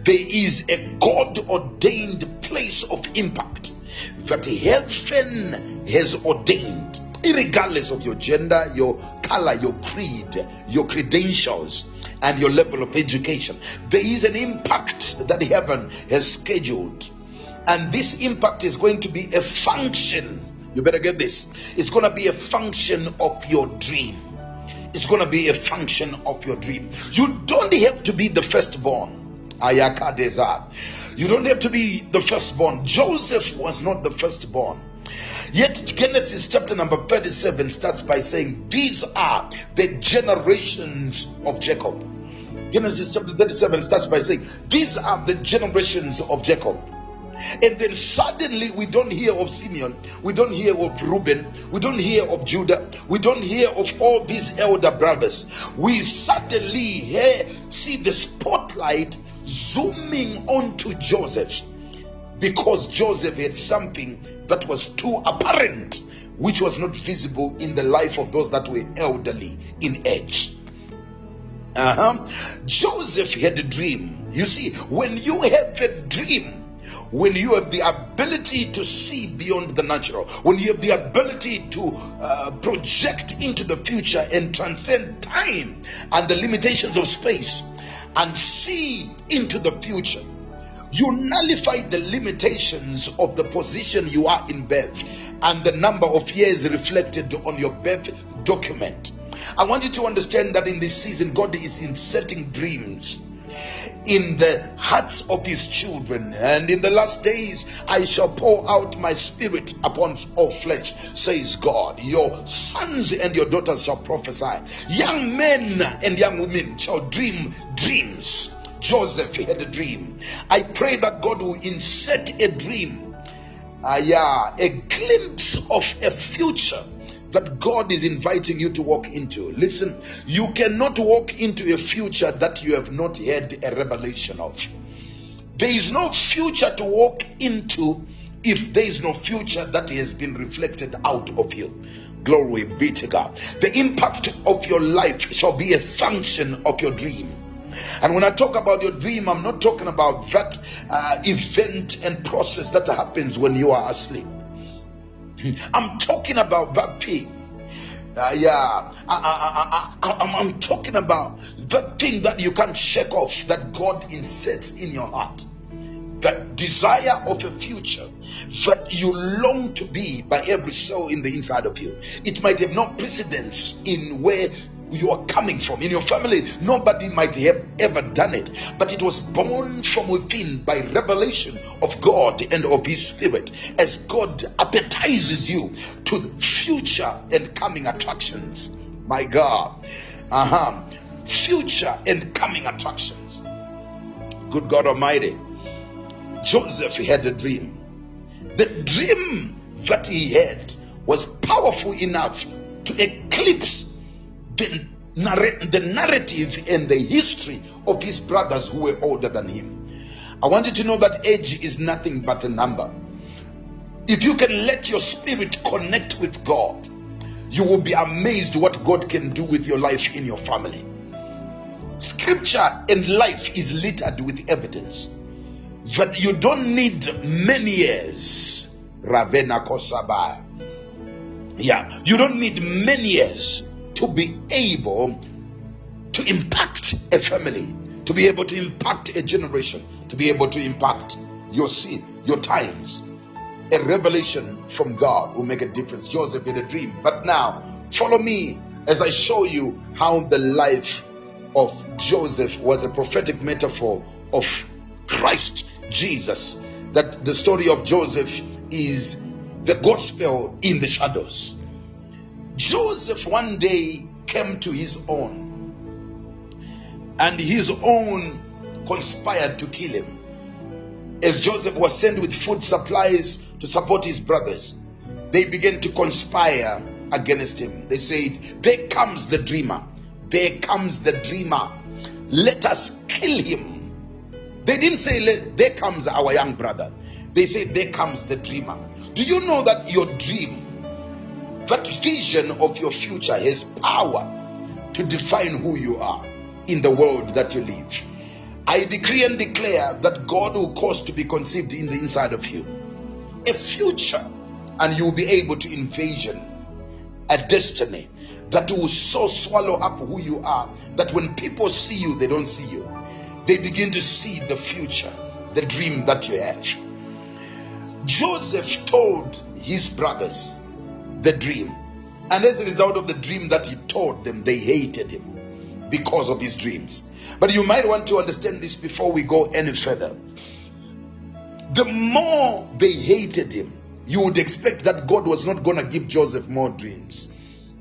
There is a God ordained place of impact that heaven has ordained, regardless of your gender, your color, your creed, your credentials, and your level of education. There is an impact that heaven has scheduled, and this impact is going to be a function. You better get this. It's going to be a function of your dream. It's going to be a function of your dream. You don't have to be the firstborn. Ayaka Deza. You don't have to be the firstborn. Joseph was not the firstborn. Yet Genesis chapter number 37 starts by saying, These are the generations of Jacob. Genesis chapter 37 starts by saying, These are the generations of Jacob. And then suddenly we don't hear of Simeon, we don't hear of Reuben, we don't hear of Judah, we don't hear of all these elder brothers. We suddenly hear, see the spotlight zooming onto Joseph because Joseph had something that was too apparent, which was not visible in the life of those that were elderly in age. Uh-huh. Joseph had a dream. You see, when you have a dream, when you have the ability to see beyond the natural, when you have the ability to uh, project into the future and transcend time and the limitations of space and see into the future, you nullify the limitations of the position you are in birth and the number of years reflected on your birth document. I want you to understand that in this season, God is inserting dreams in the hearts of his children. And in the last days, I shall pour out my spirit upon all flesh, says God. Your sons and your daughters shall prophesy. Young men and young women shall dream dreams. Joseph had a dream. I pray that God will insert a dream, uh, yeah, a glimpse of a future that God is inviting you to walk into. Listen, you cannot walk into a future that you have not had a revelation of. There is no future to walk into if there is no future that has been reflected out of you. Glory be to God. The impact of your life shall be a function of your dream. And when I talk about your dream, I'm not talking about that uh, event and process that happens when you are asleep. I'm talking about that thing. Uh, yeah, I, I, I, I, I'm talking about that thing that you can't shake off that God inserts in your heart. That desire of a future that you long to be by every soul in the inside of you. It might have no precedence in where you are coming from. In your family nobody might have ever done it. But it was born from within by revelation of god and of his spirit as god appetizes you to future and coming attractions. My god. Uh-huh. Future and coming attractions. Good god almighty. Joseph had a dream. The dream that he had was powerful enough to eclipse the, the narrative and the history of his brothers who were older than him. I want you to know that age is nothing but a number. If you can let your spirit connect with God, you will be amazed what God can do with your life in your family. Scripture and life is littered with evidence that you don't need many years. Ravena Kosabai. Yeah, you don't need many years to be able to impact a family, to be able to impact a generation, to be able to impact your seed, your times. A revelation from God will make a difference. Joseph had a dream. But now, follow me as I show you how the life of Joseph was a prophetic metaphor of Christ Jesus. That the story of Joseph is the gospel in the shadows. Joseph one day came to his own, and his own conspired to kill him. As Joseph was sent with food supplies to support his brothers, they began to conspire against him. They said, There comes the dreamer. There comes the dreamer. Let us kill him. They didn't say, There comes our young brother. They said, There comes the dreamer. Do you know that your dream, that vision of your future, has power to define who you are in the world that you live? I decree and declare that God will cause to be conceived in the inside of you a future, and you will be able to envision a destiny that will so swallow up who you are that when people see you, they don't see you. They begin to see the future, the dream that you have. Joseph told his brothers the dream, and as a result of the dream that he told them, they hated him because of his dreams. But you might want to understand this before we go any further. The more they hated him, you would expect that God was not going to give Joseph more dreams.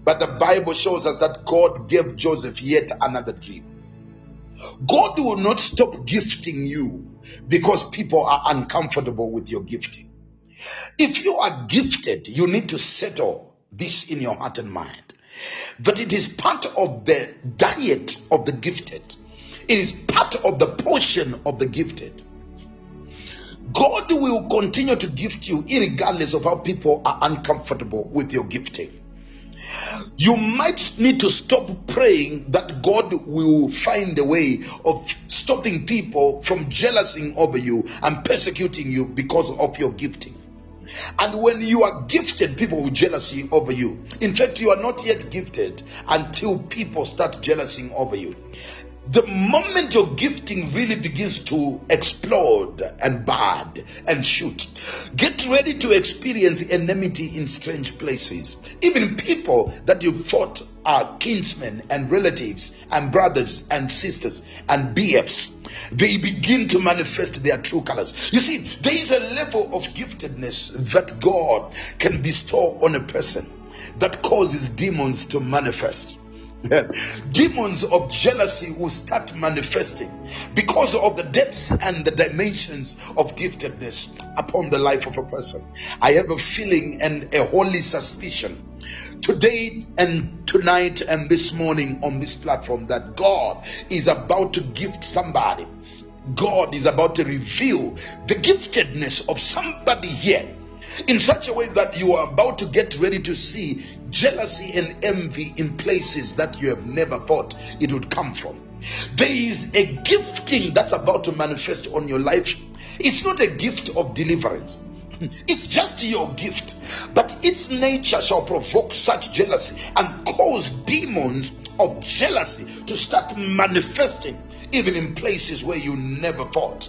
But the Bible shows us that God gave Joseph yet another dream. God will not stop gifting you because people are uncomfortable with your gifting. If you are gifted, you need to settle this in your heart and mind that it is part of the diet of the gifted, it is part of the portion of the gifted. God will continue to gift you regardless of how people are uncomfortable with your gifting. you might need to stop praying that God will find a way of stopping people from jealousing over you and persecuting you because of your gifting. And when you are gifted, people will jealousy over you. In fact, you are not yet gifted until people start jealousing over you. The moment your gifting really begins to explode and bud and shoot, get ready to experience enmity in strange places. Even people that you thought are kinsmen and relatives and brothers and sisters and BFs, they begin to manifest their true colors. You see, there is a level of giftedness that God can bestow on a person that causes demons to manifest. Demons of jealousy will start manifesting because of the depths and the dimensions of giftedness upon the life of a person. I have a feeling and a holy suspicion today and tonight and this morning on this platform that God is about to gift somebody. God is about to reveal the giftedness of somebody here in such a way that you are about to get ready to see jealousy and envy in places that you have never thought it would come from. There is a gifting that's about to manifest on your life. It's not a gift of deliverance. It's just your gift, but its nature shall provoke such jealousy and cause demons of jealousy to start manifesting even in places where you never thought.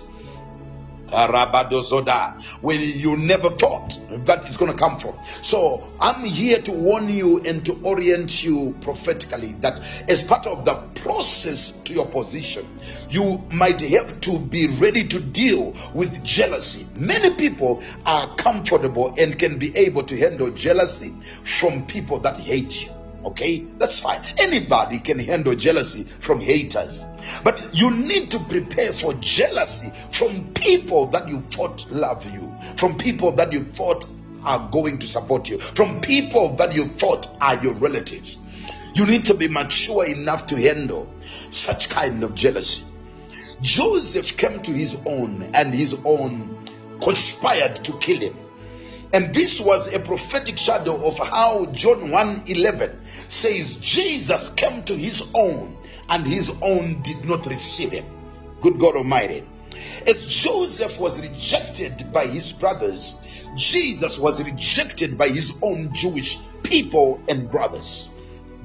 Arabadozoda, where you never thought that it's going to come from. So I'm here to warn you and to orient you prophetically that as part of the process to your position, you might have to be ready to deal with jealousy. Many people are comfortable and can be able to handle jealousy from people that hate you. Okay, that's fine. Anybody can handle jealousy from haters. But you need to prepare for jealousy from people that you thought love you, from people that you thought are going to support you, from people that you thought are your relatives. You need to be mature enough to handle such kind of jealousy. Joseph came to his own, and his own conspired to kill him. And this was a prophetic shadow of how John 1:11 says Jesus came to his own and his own did not receive him. Good God Almighty. As Joseph was rejected by his brothers, Jesus was rejected by his own Jewish people and brothers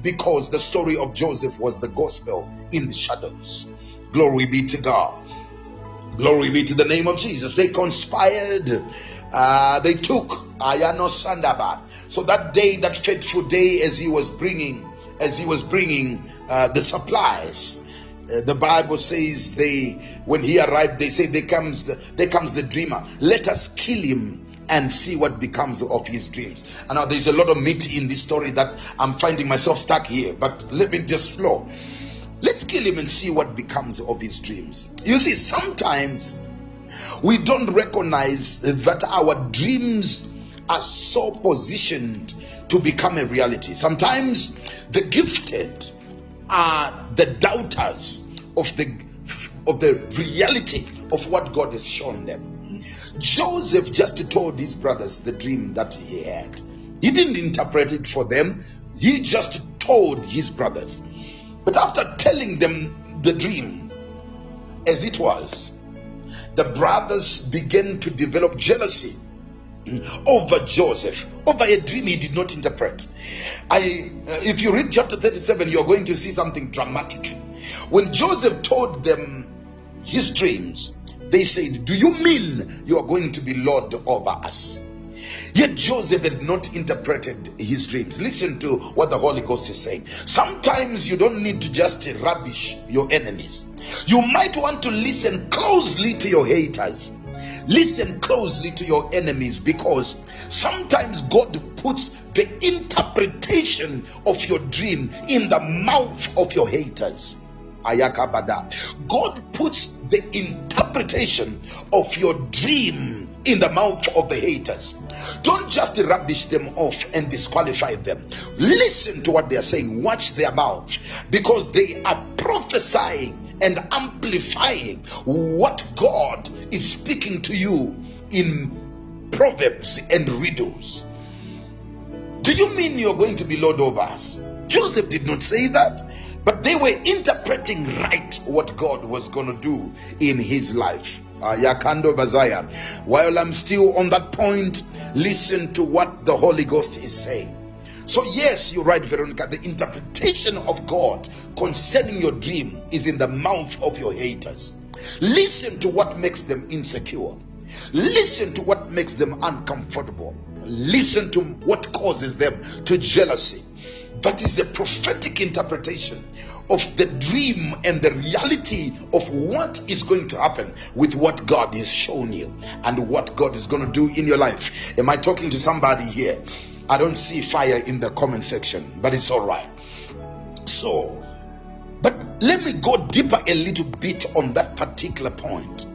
because the story of Joseph was the gospel in the shadows. Glory be to God. Glory be to the name of Jesus. They conspired. Uh, they took Ayano Sandabat. So that day, that fateful day, as he was bringing, as he was bringing uh, the supplies, uh, the Bible says they, when he arrived, they say, "There comes the, there comes the dreamer. Let us kill him and see what becomes of his dreams." And now there's a lot of meat in this story that I'm finding myself stuck here, but let me just flow. Let's kill him and see what becomes of his dreams. You see, sometimes we don't recognize that our dreams are so positioned to become a reality. Sometimes the gifted are the doubters of the of the reality of what God has shown them. Joseph just told his brothers the dream that he had. He didn't interpret it for them. He just told his brothers. But after telling them the dream as it was, the brothers began to develop jealousy over Joseph, over a dream he did not interpret. I, uh, if you read chapter 37, you're going to see something dramatic. When Joseph told them his dreams, they said, Do you mean you are going to be Lord over us? Yet Joseph had not interpreted his dreams. Listen to what the Holy Ghost is saying. Sometimes you don't need to just rubbish your enemies. You might want to listen closely to your haters. Listen closely to your enemies because sometimes God puts the interpretation of your dream in the mouth of your haters. Ayakabada. God puts the interpretation of your dream in the mouth of the haters. Don't just rubbish them off and disqualify them. Listen to what they are saying. Watch their mouth because they are prophesying and amplifying what God is speaking to you in proverbs and riddles. Do you mean you're going to be Lord over us? Joseph did not say that, but they were interpreting right what God was going to do in his life. Ah, Yakando Bazaya. While I'm still on that point, listen to what the Holy Ghost is saying. So, yes, you're right, Veronica. The interpretation of God concerning your dream is in the mouth of your haters. Listen to what makes them insecure. Listen to what makes them uncomfortable. Listen to what causes them to jealousy. That is a prophetic interpretation of the dream and the reality of what is going to happen with what God is showing you and what God is going to do in your life. Am I talking to somebody here? I don't see fire in the comment section, but it's all right. So, but let me go deeper a little bit on that particular point.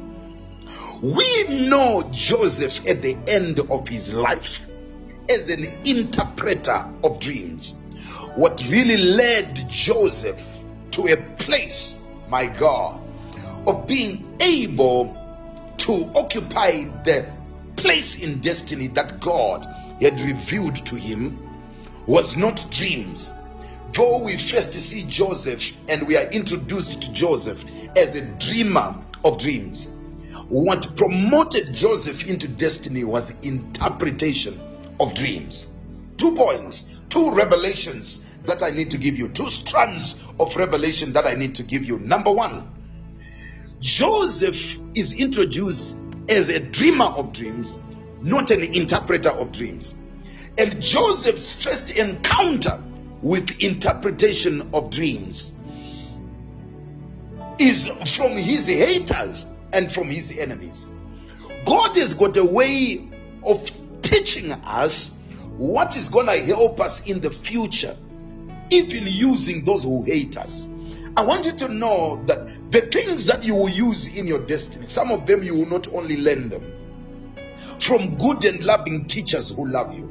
We know Joseph at the end of his life as an interpreter of dreams. What really led Joseph to a place, my God, of being able to occupy the place in destiny that God had revealed to him was not dreams. Though we first see Joseph and we are introduced to Joseph as a dreamer of dreams, what promoted Joseph into destiny was interpretation of dreams. Two points, two revelations that I need to give you, two strands of revelation that I need to give you. Number one, Joseph is introduced as a dreamer of dreams, not an interpreter of dreams. And Joseph's first encounter with interpretation of dreams is from his haters and from his enemies. God has got a way of teaching us what is going to help us in the future, even using those who hate us. I want you to know that the things that you will use in your destiny, some of them you will not only learn them from good and loving teachers who love you.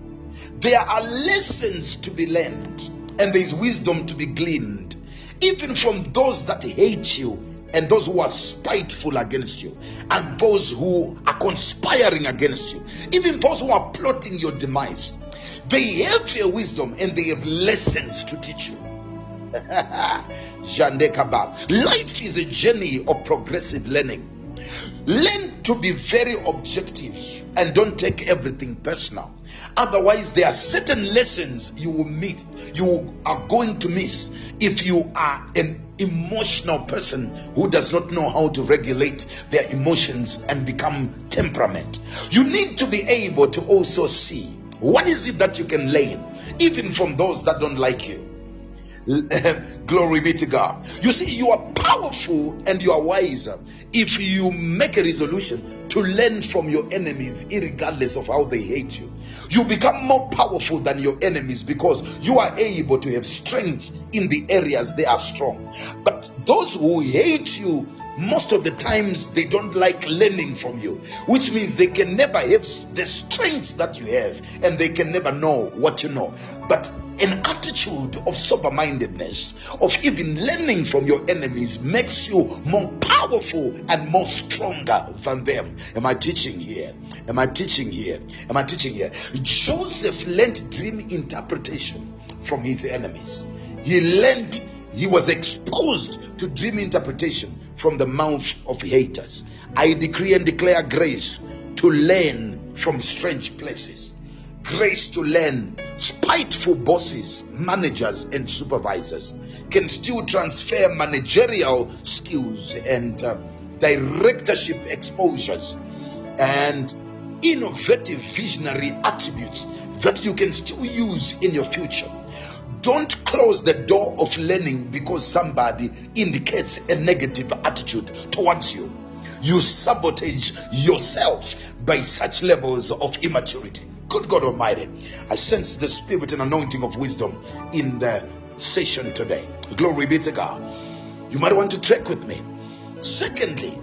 There are lessons to be learned, and there is wisdom to be gleaned, even from those that hate you and those who are spiteful against you, and those who are conspiring against you, even those who are plotting your demise. They have their wisdom and they have lessons to teach you. Life is a journey of progressive learning. Learn to be very objective and don't take everything personal. Otherwise, there are certain lessons you will meet, you are going to miss if you are an emotional person who does not know how to regulate their emotions and become temperament. You need to be able to also see what is it that you can learn, even from those that don't like you. Glory be to God. You see, you are powerful and you are wiser if you make a resolution to learn from your enemies, regardless of how they hate you. You become more powerful than your enemies because you are able to have strengths in the areas they are strong. But those who hate you, most of the times they don't like learning from you, which means they can never have the strengths that you have and they can never know what you know. But an attitude of sober mindedness, of even learning from your enemies, makes you more powerful and more stronger than them. Am I teaching here? Am I teaching here? Am I teaching here? Joseph learned dream interpretation from his enemies. He learned, he was exposed to dream interpretation from the mouth of haters. I decree and declare grace to learn from strange places grace to learn. Spiteful bosses, managers, and supervisors can still transfer managerial skills and uh, directorship exposures and innovative visionary attributes that you can still use in your future. Don't close the door of learning because somebody indicates a negative attitude towards you. You sabotage yourself by such levels of immaturity. Good God Almighty, I sense the spirit and anointing of wisdom in the session today. Glory be to God. You might want to track with me. Secondly,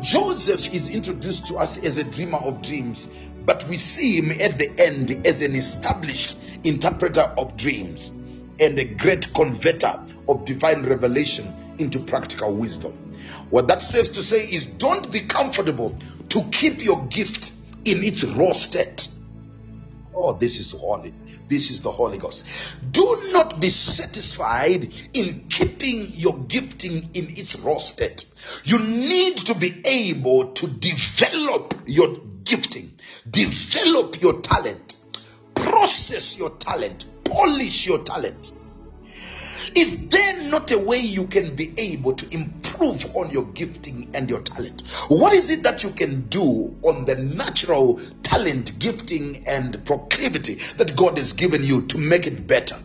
Joseph is introduced to us as a dreamer of dreams, but we see him at the end as an established interpreter of dreams and a great converter of divine revelation into practical wisdom. What that says to say is don't be comfortable to keep your gift in its raw state. Oh, this is holy. This is the Holy Ghost. Do not be satisfied in keeping your gifting in its raw state. You need to be able to develop your gifting, develop your talent, process your talent, polish your talent. Is there not a way you can be able to improve on your gifting and your talent? What is it that you can do on the natural talent, gifting, and proclivity that God has given you to make it better?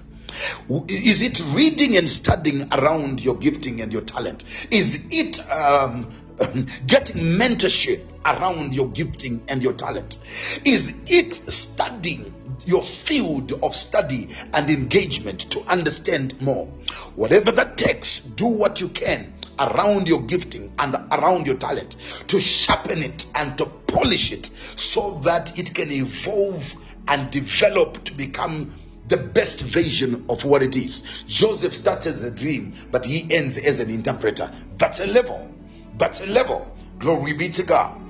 Is it reading and studying around your gifting and your talent? Is it um, getting mentorship around your gifting and your talent? Is it studying your field of study and engagement to understand more? Whatever that takes, do what you can around your gifting and around your talent to sharpen it and to polish it so that it can evolve and develop to become the best version of what it is. Joseph starts as a dream, but he ends as an interpreter. That's a level. That's a level. Glory be to God.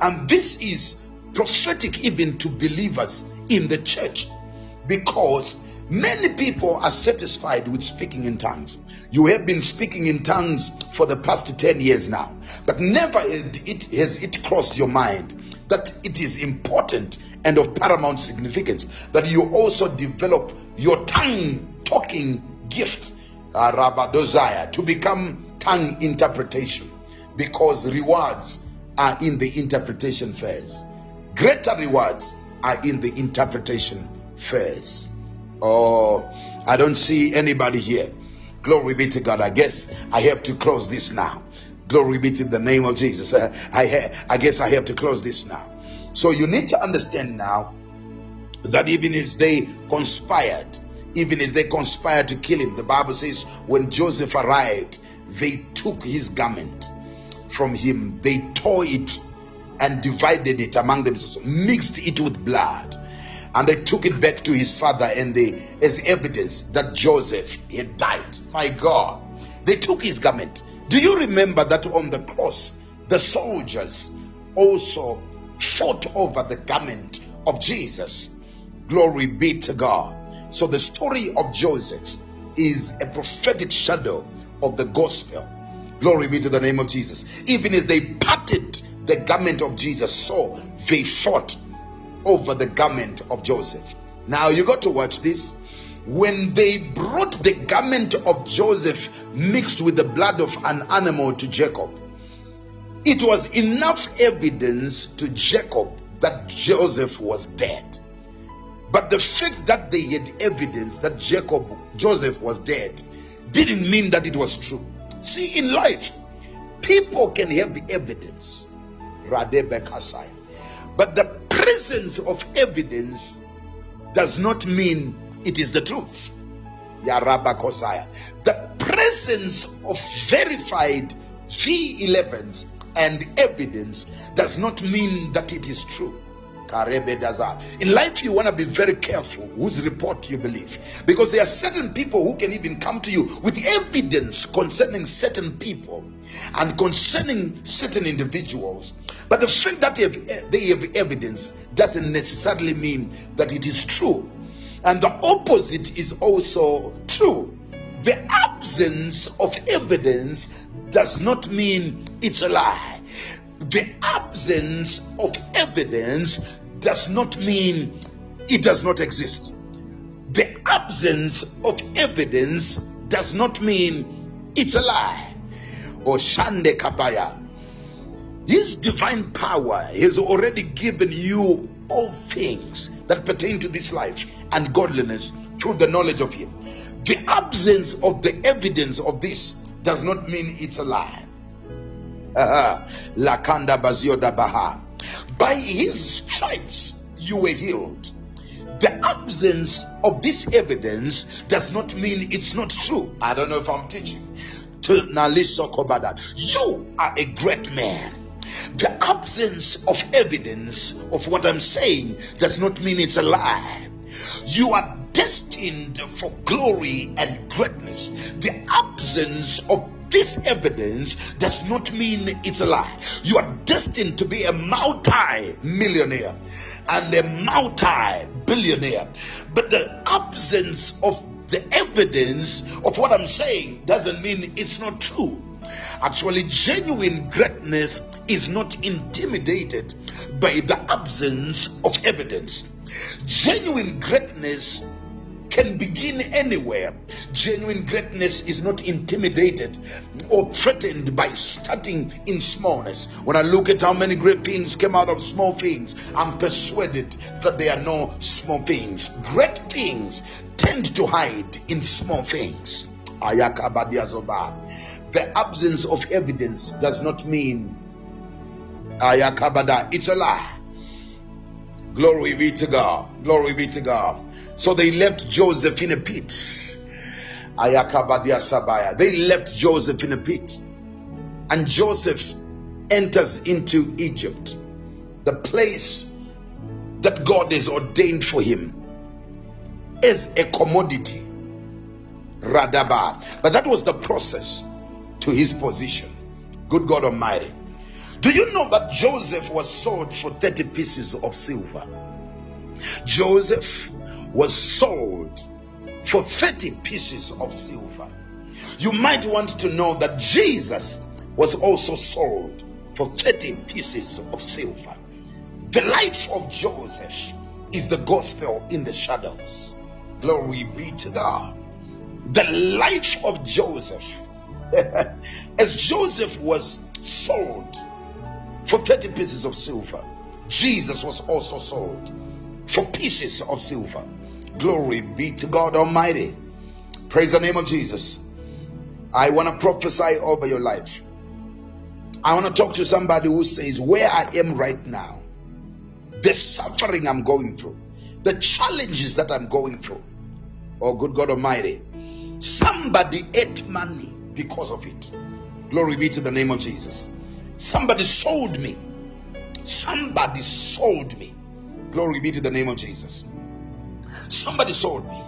And this is prophetic even to believers in the church because many people are satisfied with speaking in tongues. You have been speaking in tongues for the past 10 years now, but never it has it crossed your mind that it is important and of paramount significance that you also develop your tongue talking gift, uh, rabadozaya, to become tongue interpretation because rewards are in the interpretation phase. Greater rewards are in the interpretation phase. Oh, I don't see anybody here. Glory be to God. I guess I have to close this now. Glory be to the name of Jesus. Uh, I, ha- I guess I have to close this now. So you need to understand now that even as they conspired, even as they conspired to kill him, the Bible says when Joseph arrived, they took his garment from him, they tore it and divided it among themselves, mixed it with blood, and they took it back to his father and they as evidence that Joseph had died. My God, they took his garment. Do you remember that on the cross, the soldiers also fought over the garment of Jesus? Glory be to God. So the story of Joseph is a prophetic shadow of the gospel. Glory be to the name of Jesus. Even as they parted the garment of Jesus, so they fought over the garment of Joseph. Now you got to watch this. When they brought the garment of Joseph mixed with the blood of an animal to Jacob, it was enough evidence to Jacob that Joseph was dead. But the fact that they had evidence that Jacob, Joseph was dead, didn't mean that it was true. See, in life, people can have the evidence, Radebekasai, but the presence of evidence does not mean it is the truth. Yarabakosaya. The presence of verified V11s and evidence does not mean that it is true. In life, you want to be very careful whose report you believe because there are certain people who can even come to you with evidence concerning certain people and concerning certain individuals. But the fact that they have, they have evidence doesn't necessarily mean that it is true. And the opposite is also true. The absence of evidence does not mean it's a lie. The absence of evidence does not mean it does not exist. The absence of evidence does not mean it's a lie. Oshande Kapaya. His divine power has already given you all things that pertain to this life and godliness through the knowledge of Him. The absence of the evidence of this does not mean it's a lie. Lakanda Bazioda Baha. By His stripes you were healed. The absence of this evidence does not mean it's not true. I don't know if I'm teaching. You are a great man. The absence of evidence of what I'm saying does not mean it's a lie. You are destined for glory and greatness. The absence of this evidence does not mean it's a lie. You are destined to be a multi millionaire and a multi billionaire. But the absence of the evidence of what I'm saying doesn't mean it's not true. Actually, genuine greatness is not intimidated by the absence of evidence. Genuine greatness can begin anywhere. Genuine greatness is not intimidated or threatened by starting in smallness. When I look at how many great things came out of small things, I'm persuaded that there are no small things. Great things tend to hide in small things. The absence of evidence does not mean. It's a lie. Glory be to God. Glory be to God. So they left Joseph in a pit. Ayakabadia Sabaya. They left Joseph in a pit. And Joseph enters into Egypt, the place that God has ordained for him as a commodity. Radaba. But that was the process to his position. Good God Almighty. Do you know that Joseph was sold for 30 pieces of silver? Joseph was sold for 30 pieces of silver. You might want to know that Jesus was also sold for 30 pieces of silver. The life of Joseph is the gospel in the shadows. Glory be to God. The life of Joseph, as Joseph was sold for 30 pieces of silver, Jesus was also sold for pieces of silver. Glory be to God Almighty. Praise the name of Jesus. I want to prophesy over your life. I want to talk to somebody who says, Where I am right now, the suffering I'm going through, the challenges that I'm going through. Oh, good God Almighty. Somebody ate money because of it. Glory be to the name of Jesus. Somebody sold me. Somebody sold me. Glory be to the name of Jesus. Somebody sold me.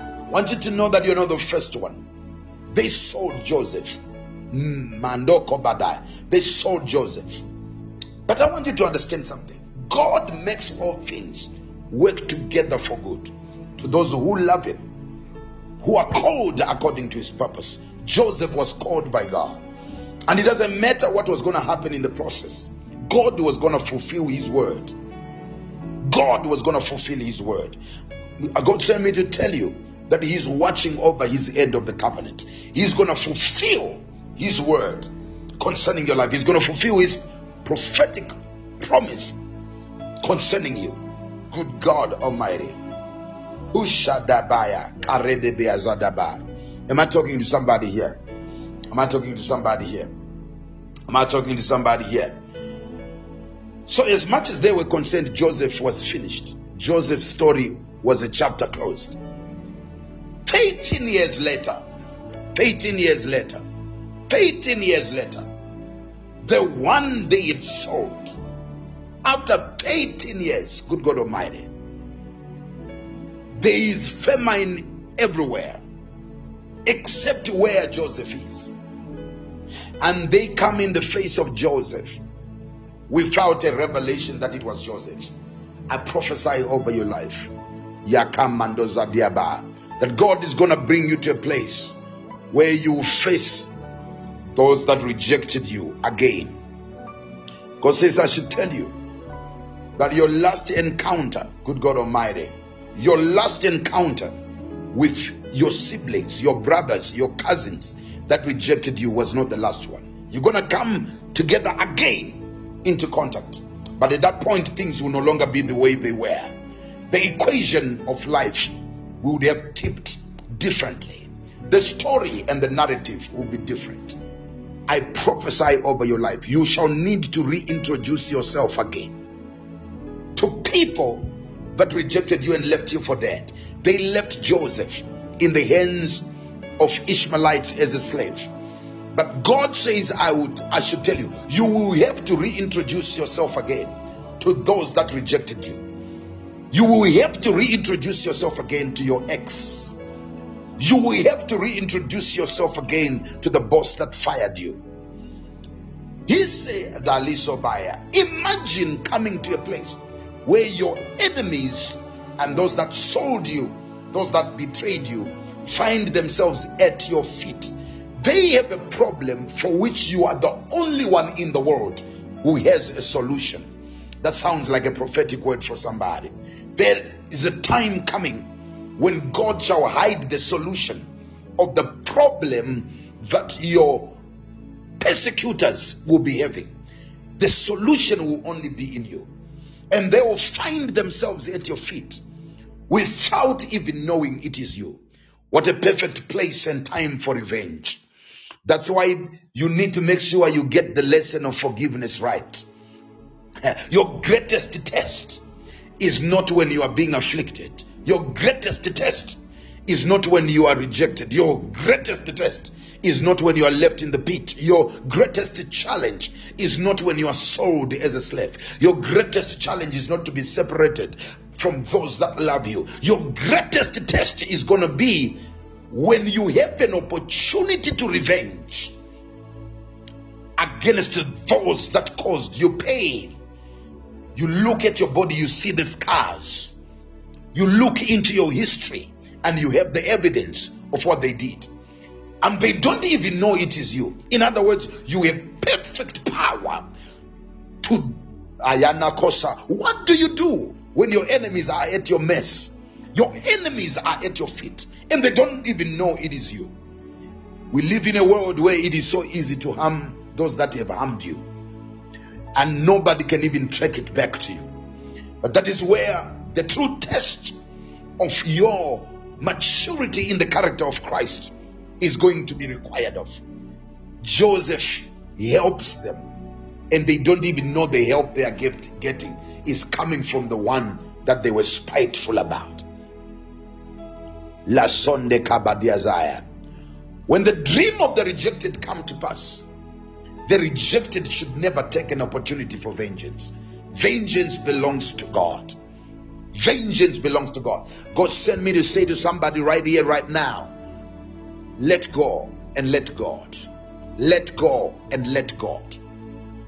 I want you to know that you're not the first one. They sold Joseph. Mm, Mandoko Badai. They sold Joseph. But I want you to understand something. God makes all things work together for good to those who love Him, who are called according to His purpose. Joseph was called by God. And it doesn't matter what was going to happen in the process, God was going to fulfill His word. God was going to fulfill His word. God sent me to tell you that He's watching over His end of the covenant. He's going to fulfill His word concerning your life. He's going to fulfill His prophetic promise concerning you. Good God Almighty. Am I talking to somebody here? Am I talking to somebody here? Am I talking to somebody here? So, as much as they were concerned, Joseph was finished. Joseph's story was a chapter closed. 18 years later, 18 years later, 18 years later, the one they had sold, after 18 years, good God Almighty, there is famine everywhere except where Joseph is. And they come in the face of Joseph without a revelation that it was Joseph. I prophesy over your life that God is going to bring you to a place where you face those that rejected you again. God says, I should tell you that your last encounter, good God Almighty, your last encounter with your siblings, your brothers, your cousins that rejected you was not the last one. You're going to come together again into contact. But at that point, things will no longer be the way they were. The equation of life would have tipped differently. The story and the narrative will be different. I prophesy over your life. You shall need to reintroduce yourself again to people that rejected you and left you for dead. They left Joseph in the hands of Ishmaelites as a slave. But God says, I would I should tell you, you will have to reintroduce yourself again to those that rejected you. You will have to reintroduce yourself again to your ex. You will have to reintroduce yourself again to the boss that fired you. He said, Dalisobaya, imagine coming to a place where your enemies and those that sold you, those that betrayed you, find themselves at your feet. They have a problem for which you are the only one in the world who has a solution. That sounds like a prophetic word for somebody. There is a time coming when God shall hide the solution of the problem that your persecutors will be having. The solution will only be in you. And they will find themselves at your feet without even knowing it is you. What a perfect place and time for revenge. That's why you need to make sure you get the lesson of forgiveness right. Your greatest test is not when you are being afflicted. Your greatest test is not when you are rejected. Your greatest test is not when you are left in the pit. Your greatest challenge is not when you are sold as a slave. Your greatest challenge is not to be separated from those that love you. Your greatest test is going to be when you have an opportunity to revenge against those that caused you pain. You look at your body, you see the scars. You look into your history and you have the evidence of what they did. And they don't even know it is you. In other words, you have perfect power to Ayana Kosa. What do you do when your enemies are at your mess? Your enemies are at your feet and they don't even know it is you. We live in a world where it is so easy to harm those that have harmed you, and nobody can even track it back to you. But that is where the true test of your maturity in the character of Christ is going to be required of. Joseph helps them, and they don't even know the help they are get, getting is coming from the one that they were spiteful about. La sonde. When the dream of the rejected come to pass, the rejected should never take an opportunity for vengeance. Vengeance belongs to God. Vengeance belongs to God. God sent me to say to somebody right here, right now, let go and let God. Let go and let God.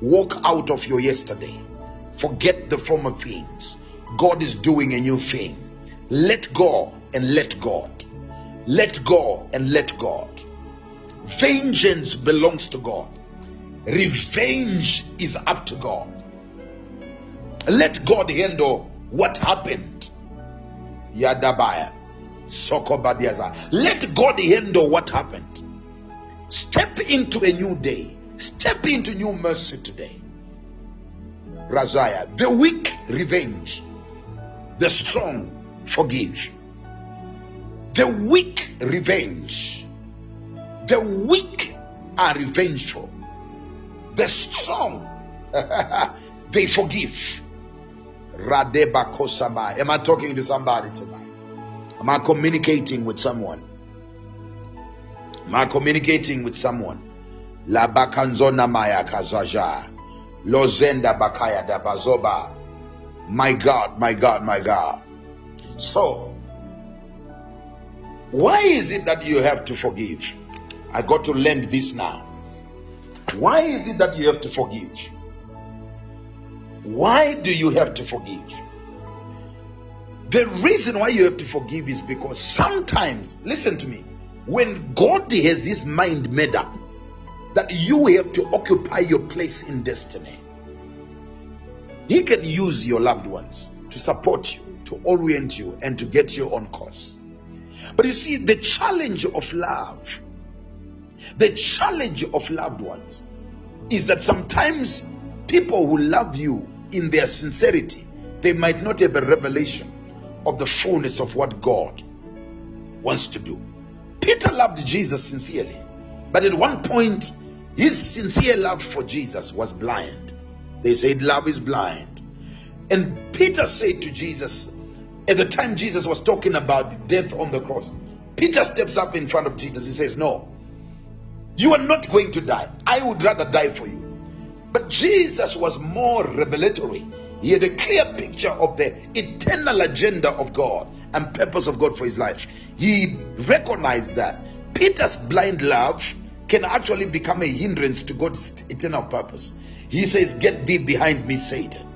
Walk out of your yesterday. Forget the former things. God is doing a new thing. Let go and let God. Let go and let God. Vengeance belongs to God. Revenge is up to God. Let God handle what happened. Yadabaya. Let God handle what happened. Step into a new day. Step into new mercy today. Razaya. The weak revenge. The strong forgive. The weak revenge. The weak are revengeful. The strong they forgive. Radeba Kosaba. Am I talking to somebody tonight? Am I communicating with someone? Am I communicating with someone? La bakanzona maya kazaja. Lozenda bakaya dabazoba. My God, my God, my God. So, why is it that you have to forgive? I got to learn this now. Why is it that you have to forgive? Why do you have to forgive? The reason why you have to forgive is because sometimes, listen to me, when God has his mind made up that you have to occupy your place in destiny, he can use your loved ones to support you, to orient you, and to get you on course. But you see, the challenge of love, the challenge of loved ones is that sometimes people who love you in their sincerity, they might not have a revelation of the fullness of what God wants to do. Peter loved Jesus sincerely, but at one point, his sincere love for Jesus was blind. They said, Love is blind. And Peter said to Jesus, at the time Jesus was talking about death on the cross, Peter steps up in front of Jesus. He says, No, you are not going to die. I would rather die for you. But Jesus was more revelatory. He had a clear picture of the eternal agenda of God and purpose of God for his life. He recognized that Peter's blind love can actually become a hindrance to God's eternal purpose. He says, Get thee behind me, Satan.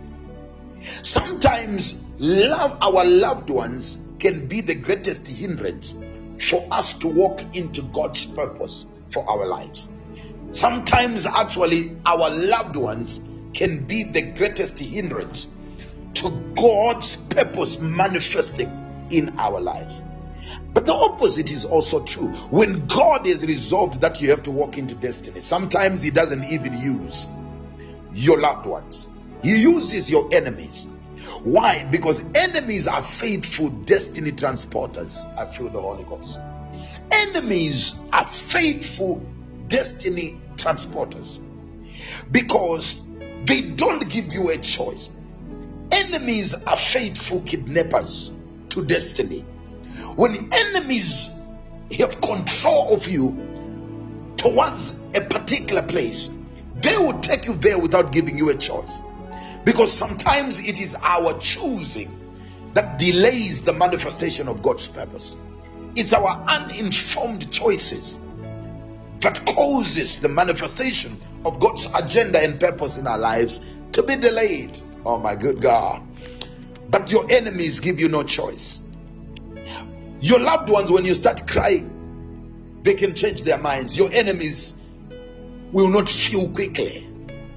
Sometimes love our loved ones can be the greatest hindrance for us to walk into God's purpose for our lives. Sometimes, actually, our loved ones can be the greatest hindrance to God's purpose manifesting in our lives. But the opposite is also true. When God has resolved that you have to walk into destiny, sometimes He doesn't even use your loved ones, He uses your enemies. Why? Because enemies are faithful destiny transporters. I feel the Holy Ghost. Enemies are faithful destiny transporters because they don't give you a choice. Enemies are faithful kidnappers to destiny. When enemies have control of you towards a particular place, they will take you there without giving you a choice. Because sometimes it is our choosing that delays the manifestation of God's purpose. It's our uninformed choices that causes the manifestation of God's agenda and purpose in our lives to be delayed. Oh my good God. But your enemies give you no choice. Your loved ones, when you start crying, they can change their minds. Your enemies will not feel quickly,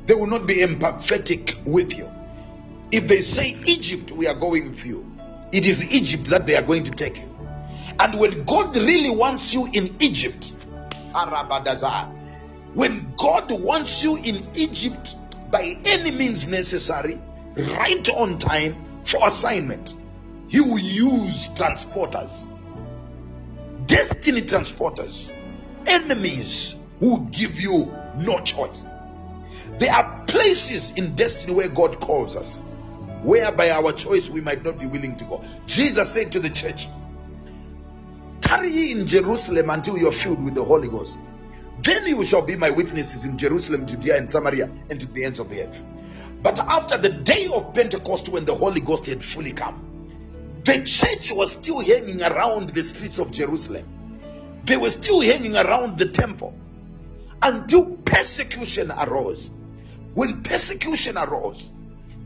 they will not be empathetic with you. If they say Egypt, we are going with you, it is Egypt that they are going to take you. And when God really wants you in Egypt, Arabadazar, when God wants you in Egypt by any means necessary, right on time for assignment, He will use transporters, destiny transporters, enemies who give you no choice. There are places in destiny where God calls us, where by our choice we might not be willing to go. Jesus said to the church, Tarry in Jerusalem until you are filled with the Holy Ghost. Then you shall be my witnesses in Jerusalem, Judea, and Samaria, and to the ends of the earth. But after the day of Pentecost, when the Holy Ghost had fully come, the church was still hanging around the streets of Jerusalem. They were still hanging around the temple until persecution arose. When persecution arose,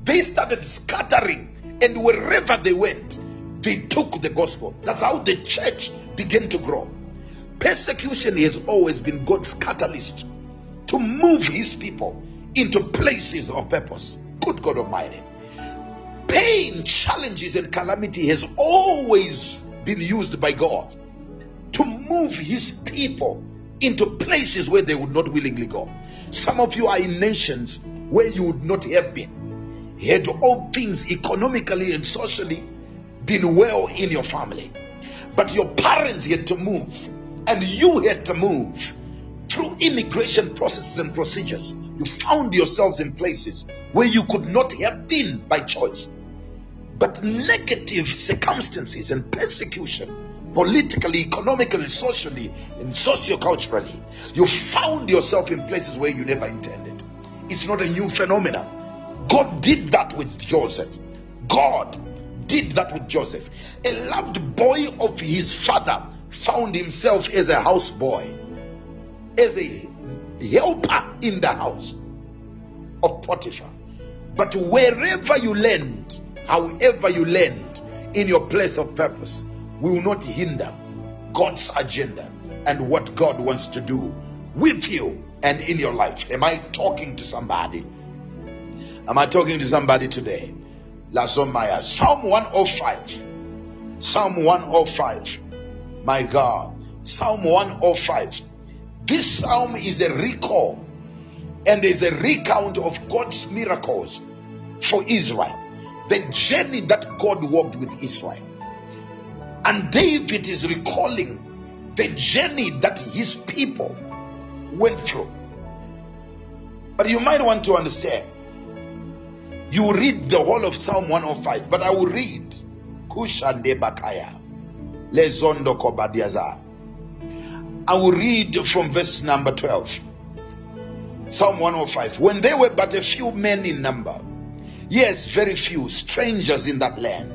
they started scattering, and wherever they went, they took the gospel. That's how the church began to grow. Persecution has always been God's catalyst to move his people into places of purpose. Good God Almighty. Pain, challenges, and calamity has always been used by God to move his people into places where they would not willingly go. Some of you are in nations where you would not have been. Had all things economically and socially been well in your family, but your parents had to move and you had to move through immigration processes and procedures. You found yourselves in places where you could not have been by choice. But negative circumstances and persecution, politically, economically, socially, and socioculturally, you found yourself in places where you never intended. It's not a new phenomenon. God did that with Joseph. God did that with Joseph. A loved boy of his father found himself as a houseboy, as a helper in the house of Potiphar. But wherever you land, however you land in your place of purpose, will not hinder God's agenda and what God wants to do with you and in your life. Am I talking to somebody? Am I talking to somebody today? Lasomaya. Psalm 105. Psalm 105. My God. Psalm 105. This psalm is a recall and is a recount of God's miracles for Israel. The journey that God walked with Israel. And David is recalling the journey that his people went through. But you might want to understand. You read the whole of Psalm 105, but I will read Kushande Bakaya. Lezondo Kobadiaza. I will read from verse number 12. Psalm 105. When they were but a few men in number, yes, very few, strangers in that land,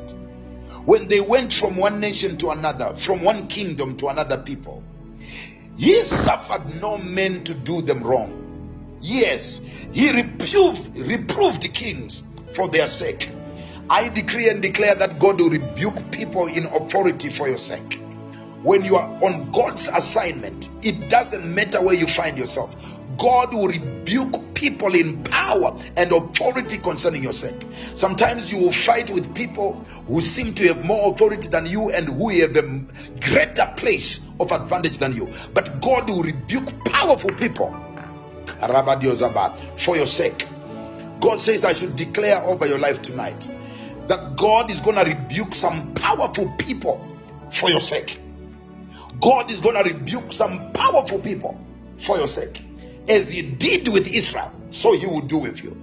when they went from one nation to another, from one kingdom to another people, he suffered no man to do them wrong. Yes, he reproved, reproved kings for their sake, I decree and declare that God will rebuke people in authority for your sake. When you are on God's assignment, it doesn't matter where you find yourself. God will rebuke people in power and authority concerning your sake. Sometimes you will fight with people who seem to have more authority than you and who have a greater place of advantage than you. But God will rebuke powerful people for your sake. God says, I should declare over your life tonight that God is going to rebuke some powerful people for your sake. God is going to rebuke some powerful people for your sake. As He did with Israel, so He will do with you.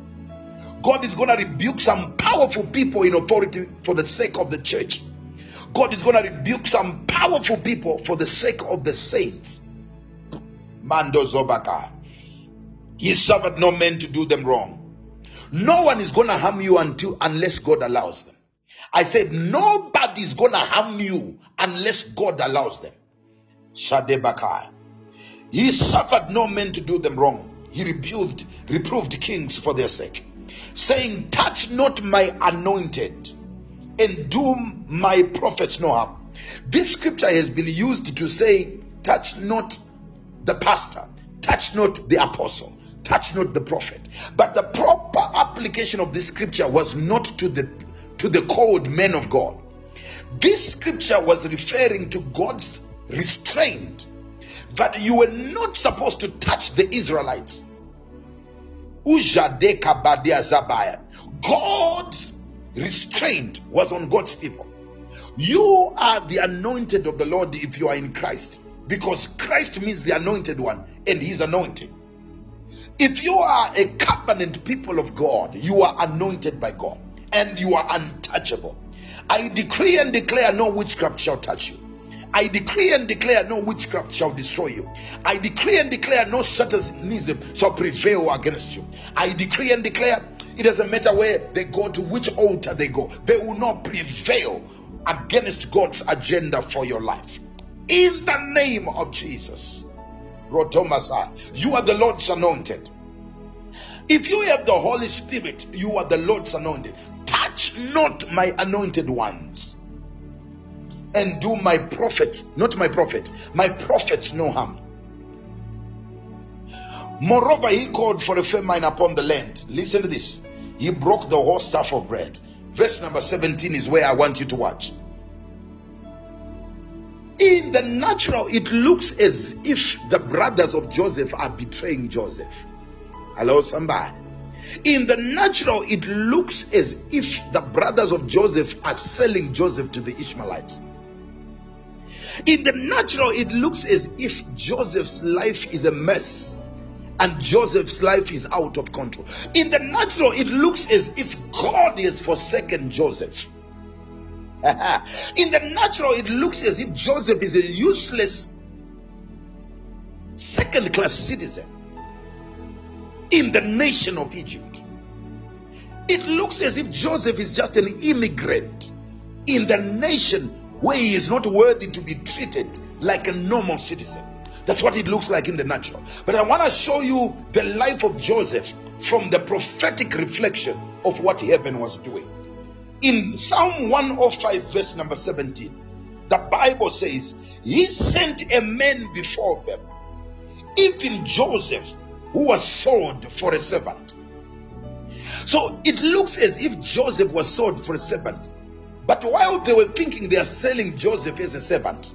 God is going to rebuke some powerful people in authority for the sake of the church. God is going to rebuke some powerful people for the sake of the saints. Mando Zobaka. He suffered no man to do them wrong. No one is going to harm you until unless God allows them. I said nobody is going to harm you unless God allows them. Shadebakai. He suffered no man to do them wrong. He rebuked, reproved kings for their sake, saying, Touch not my anointed, and do my prophets no harm. This scripture has been used to say, Touch not the pastor, touch not the apostle, touch not the prophet. But the proper application of this scripture was not to the to the called men of God. This scripture was referring to God's restraint that you were not supposed to touch the Israelites. God's restraint was on God's people. You are the anointed of the Lord if you are in Christ, because Christ means the anointed one and He's anointed. If you are a covenant people of God, you are anointed by God and you are untouchable. I decree and declare no witchcraft shall touch you. I decree and declare no witchcraft shall destroy you. I decree and declare no satanism shall prevail against you. I decree and declare it doesn't matter where they go to which altar they go, they will not prevail against God's agenda for your life. In the name of Jesus. Rotomasa, you are the Lord's anointed. If you have the Holy Spirit, you are the Lord's anointed. Touch not my anointed ones and do my prophets, not my prophets, my prophets no harm. Moreover, he called for a famine upon the land. Listen to this. He broke the whole staff of bread. Verse number 17 is where I want you to watch. In the natural, it looks as if the brothers of Joseph are betraying Joseph. Hello, somebody. In the natural, it looks as if the brothers of Joseph are selling Joseph to the Ishmaelites. In the natural, it looks as if Joseph's life is a mess and Joseph's life is out of control. In the natural, it looks as if God has forsaken Joseph. In the natural, it looks as if Joseph is a useless second class citizen in the nation of Egypt. It looks as if Joseph is just an immigrant in the nation where he is not worthy to be treated like a normal citizen. That's what it looks like in the natural. But I want to show you the life of Joseph from the prophetic reflection of what heaven was doing. In Psalm 105, verse number 17, the Bible says, He sent a man before them, even Joseph, who was sold for a servant. So it looks as if Joseph was sold for a servant. But while they were thinking they are selling Joseph as a servant,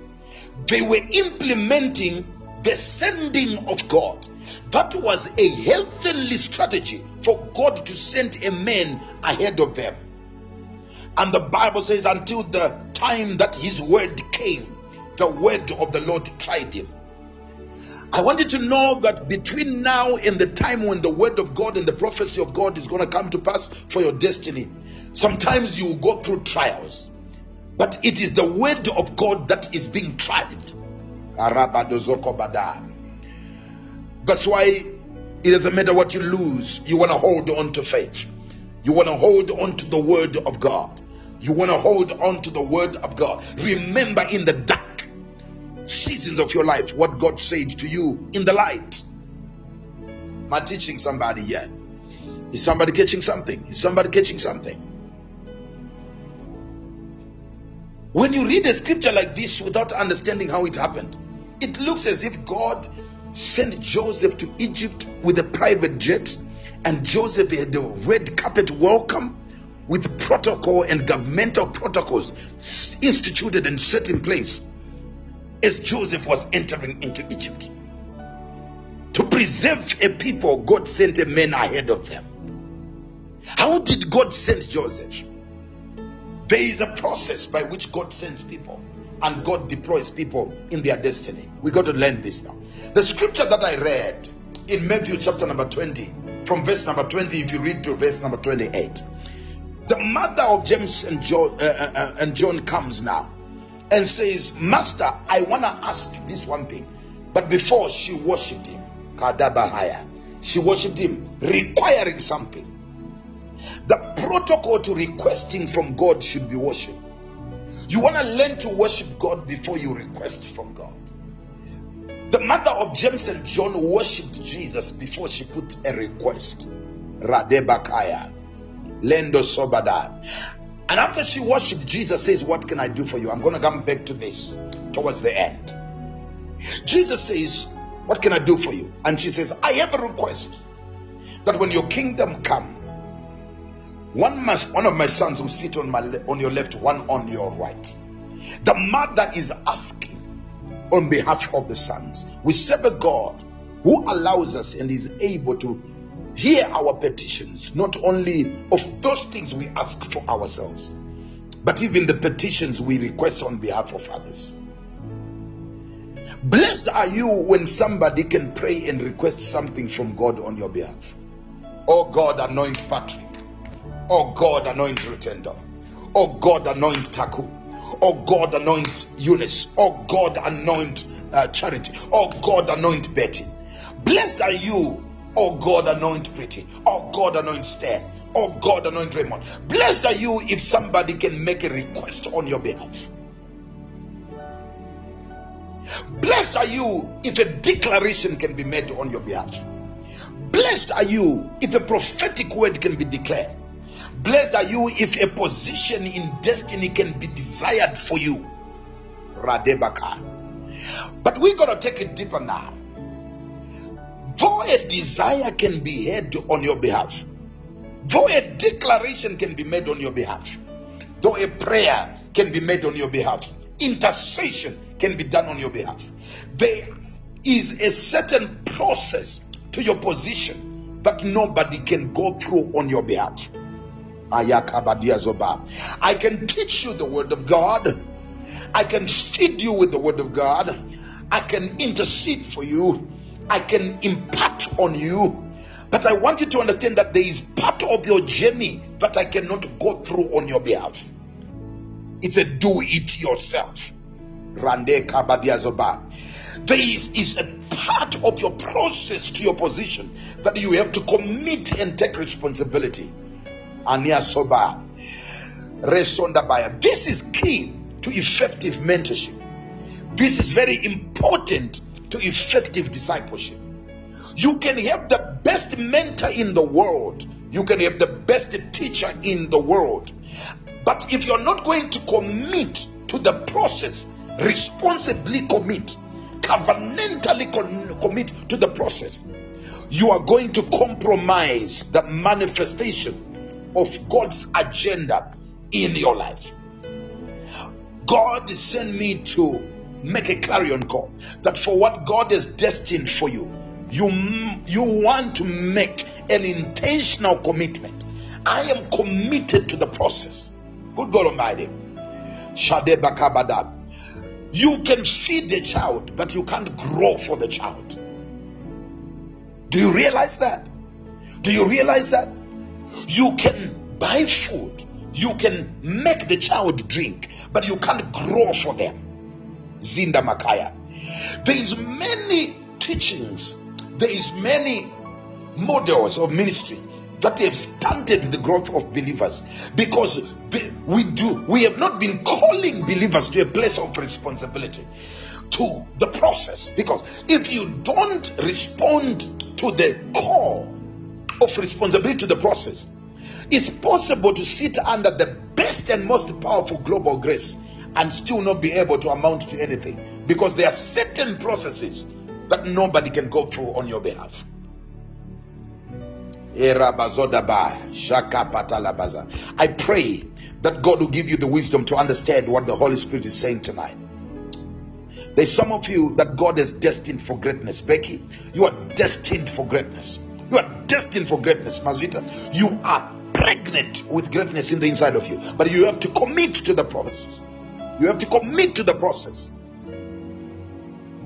they were implementing the sending of God. That was a heavenly strategy for God to send a man ahead of them. And the Bible says, until the time that his word came, the word of the Lord tried him. I want you to know that between now and the time when the word of God and the prophecy of God is going to come to pass for your destiny, sometimes you will go through trials. But it is the word of God that is being tried. That's why it doesn't matter what you lose, you want to hold on to faith. You want to hold on to the word of God. You want to hold on to the word of God. Remember in the dark seasons of your life what God said to you in the light. Am I teaching somebody yet? Is somebody catching something? Is somebody catching something? When you read a scripture like this without understanding how it happened, it looks as if God sent Joseph to Egypt with a private jet, and Joseph had a red carpet welcome with protocol and governmental protocols instituted and set in place as Joseph was entering into Egypt. To preserve a people, God sent a man ahead of them. How did God send Joseph? There is a process by which God sends people and God deploys people in their destiny. We got to learn this now. The scripture that I read in Matthew chapter number 20, from verse number 20, if you read to verse number 28, the mother of James and John, uh, uh, uh, and John comes now and says, Master, I want to ask this one thing. But before she worshipped him, Kadabahaya, she worshipped him, requiring something. The protocol to requesting from God should be worship. You want to learn to worship God before you request from God. The mother of James and John worshipped Jesus before she put a request. Radebakaya. Lendo Sobada. And after she worshipped, Jesus says, What can I do for you? I'm going to come back to this towards the end. Jesus says, What can I do for you? And she says, I have a request that when your kingdom come, one must one of my sons will sit on my on your left, one on your right. The mother is asking on behalf of the sons. We serve a God who allows us and is able to hear our petitions, not only of those things we ask for ourselves, but even the petitions we request on behalf of others. Blessed are you when somebody can pray and request something from God on your behalf. Oh God, anoint Patrick. Oh God, anoint Rutendo. Oh God, anoint Taku. Oh God, anoint Eunice. Oh God, anoint uh, Charity. Oh God, anoint Betty. Blessed are you, oh God, anoint Pretty. Oh God, anoint Stan. Oh God, anoint Raymond. Blessed are you if somebody can make a request on your behalf. Blessed are you if a declaration can be made on your behalf. Blessed are you if a prophetic word can be declared. Blessed are you if a position in destiny can be desired for you. Radebaka. But we got to take it deeper now. Though a desire can be heard on your behalf, though a declaration can be made on your behalf, though a prayer can be made on your behalf, intercession can be done on your behalf, there is a certain process to your position that nobody can go through on your behalf. I can teach you the word of God. I can feed you with the word of God. I can intercede for you. I can impart on you. But I want you to understand that there is part of your journey that I cannot go through on your behalf. It's a do it yourself. Rande kabadiazoba. There is, is a part of your process to your position that you have to commit and take responsibility. Ania Soba. Resonda Baya. This is key to effective mentorship. This is very important to effective discipleship. You can have the best mentor in the world, you can have the best teacher in the world. But if you're not going to commit to the process, responsibly commit, covenantally con- commit to the process, you are going to compromise the manifestation of God's agenda in your life. God sent me to make a clarion call that for what God has destined for you, you you want to make an intentional commitment. I am committed to the process. Good God Almighty. You can feed the child, but you can't grow for the child. Do you realize that? Do you realize that? You can buy food, you can make the child drink, but you can't grow for them. Zinda Makaya. There is many teachings, there is many models of ministry that have stunted the growth of believers because we do we have not been calling believers to a place of responsibility to the process because if you don't respond to the call of responsibility to the process it's possible to sit under the best and most powerful global grace and still not be able to amount to anything because there are certain processes that nobody can go through on your behalf. I pray that God will give you the wisdom to understand what the Holy Spirit is saying tonight. There's some of you that God is destined for greatness. Becky, you are destined for greatness. You are destined for greatness. Mazvita, you are pregnant with greatness in the inside of you. But you have to commit to the process. You have to commit to the process.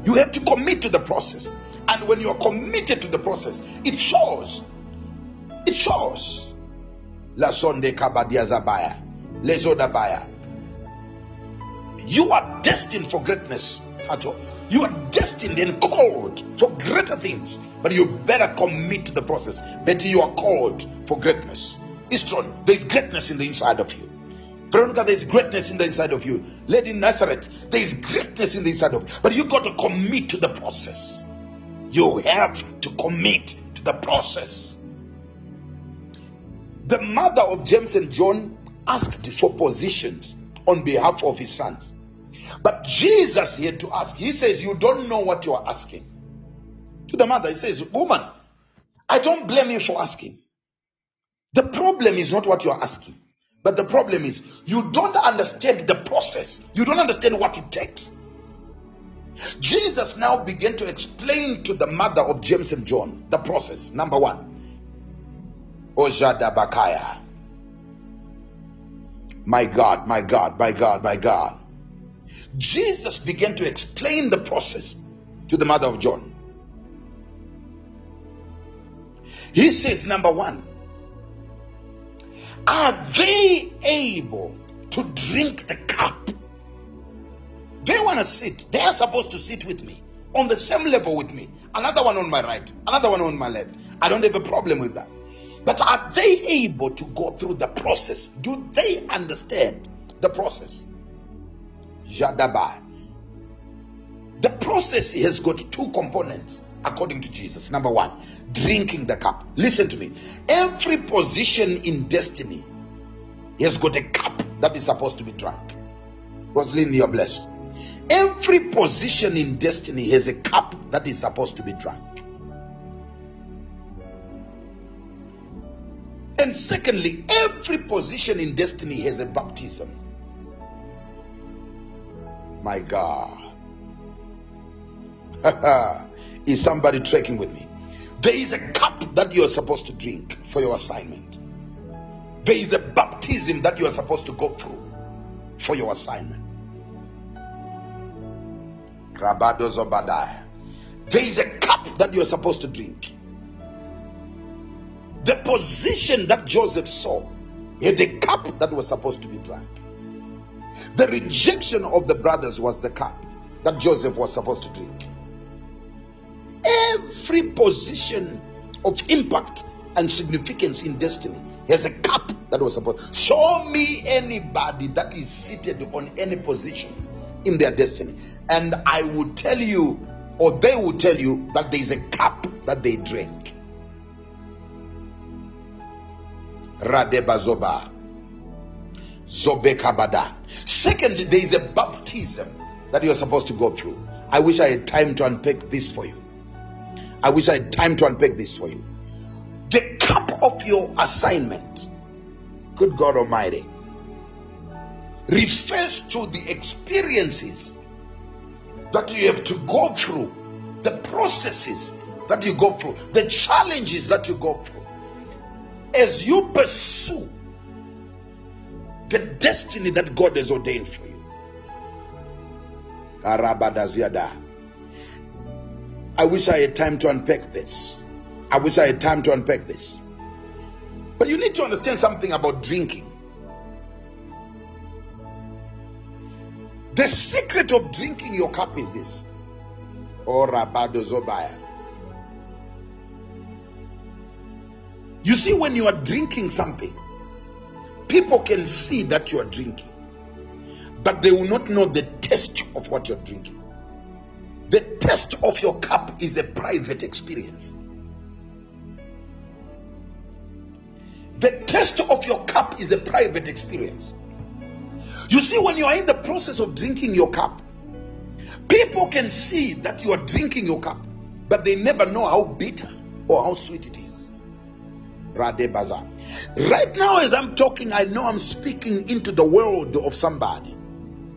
You have to commit to the process. And when you are committed to the process, it shows. It shows. La sonde kabadia zabaya. Lezodabaya. You are destined for greatness. You are destined and called for greater things. But you better commit to the process. Better you are called for greatness. Istron, there's greatness in the inside of you. Veronica, there's greatness in the inside of you. Lady Nazareth, there's greatness in the inside of you. But you got to commit to the process. You have to commit to the process. The mother of James and John asked for positions on behalf of his sons. But Jesus had to ask. He says, You don't know what you are asking. To the mother, he says, Woman, I don't blame you for asking. The problem is not what you are asking, but the problem is you don't understand the process. You don't understand what it takes. Jesus now began to explain to the mother of James and John the process. Number one, Ojada Bakaya. My God, my God, my God, my God. Jesus began to explain the process to the mother of John. He says, number one, are they able to drink the cup? They want to sit. They are supposed to sit with me on the same level with me. Another one on my right, another one on my left. I don't have a problem with that. But are they able to go through the process? Do they understand the process? Jadaba. The process has got two components according to Jesus. Number one, drinking the cup. Listen to me. Every position in destiny has got a cup that is supposed to be drunk. Rosalind, you're blessed. Every position in destiny has a cup that is supposed to be drunk. And secondly, every position in destiny has a baptism. My God. is somebody tracking with me? There is a cup that you are supposed to drink for your assignment. There is a baptism that you are supposed to go through for your assignment. There is a cup that you are supposed to drink. The position that Joseph saw had a cup that was supposed to be drunk. The rejection of the brothers was the cup that Joseph was supposed to drink. Every position of impact and significance in destiny has a cup that was supposed. Show me anybody that is seated on any position in their destiny, and I will tell you, or they will tell you, that there is a cup that they drink. Radebazoba. Zobekabada. Secondly, there is a baptism that you are supposed to go through. I wish I had time to unpack this for you. I wish I had time to unpack this for you. The cup of your assignment, good God Almighty, refers to the experiences that you have to go through, the processes that you go through, the challenges that you go through as you pursue the destiny that God has ordained for you. Arabadaziada. I wish I had time to unpack this. I wish I had time to unpack this. But you need to understand something about drinking. The secret of drinking your cup is this. Oh, Rabado Zobaya. You see, when you are drinking something, people can see that you are drinking, but they will not know the taste of what you're drinking. The test of your cup is a private experience. The test of your cup is a private experience. You see, when you are in the process of drinking your cup, people can see that you are drinking your cup, but they never know how bitter or how sweet it is. Rade. Right now, as I'm talking, I know I'm speaking into the world of somebody.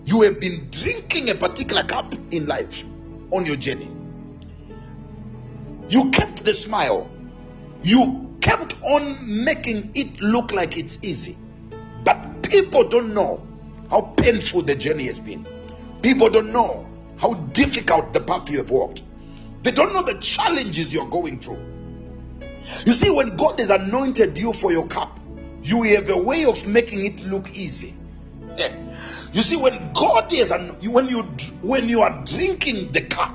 You have been drinking a particular cup in life on your journey. You kept the smile. You kept on making it look like it's easy. But people don't know how painful the journey has been. People don't know how difficult the path you have walked. They don't know the challenges you're going through. You see, when God has anointed you for your cup, you have a way of making it look easy. You see, when God is an, when you when you are drinking the cup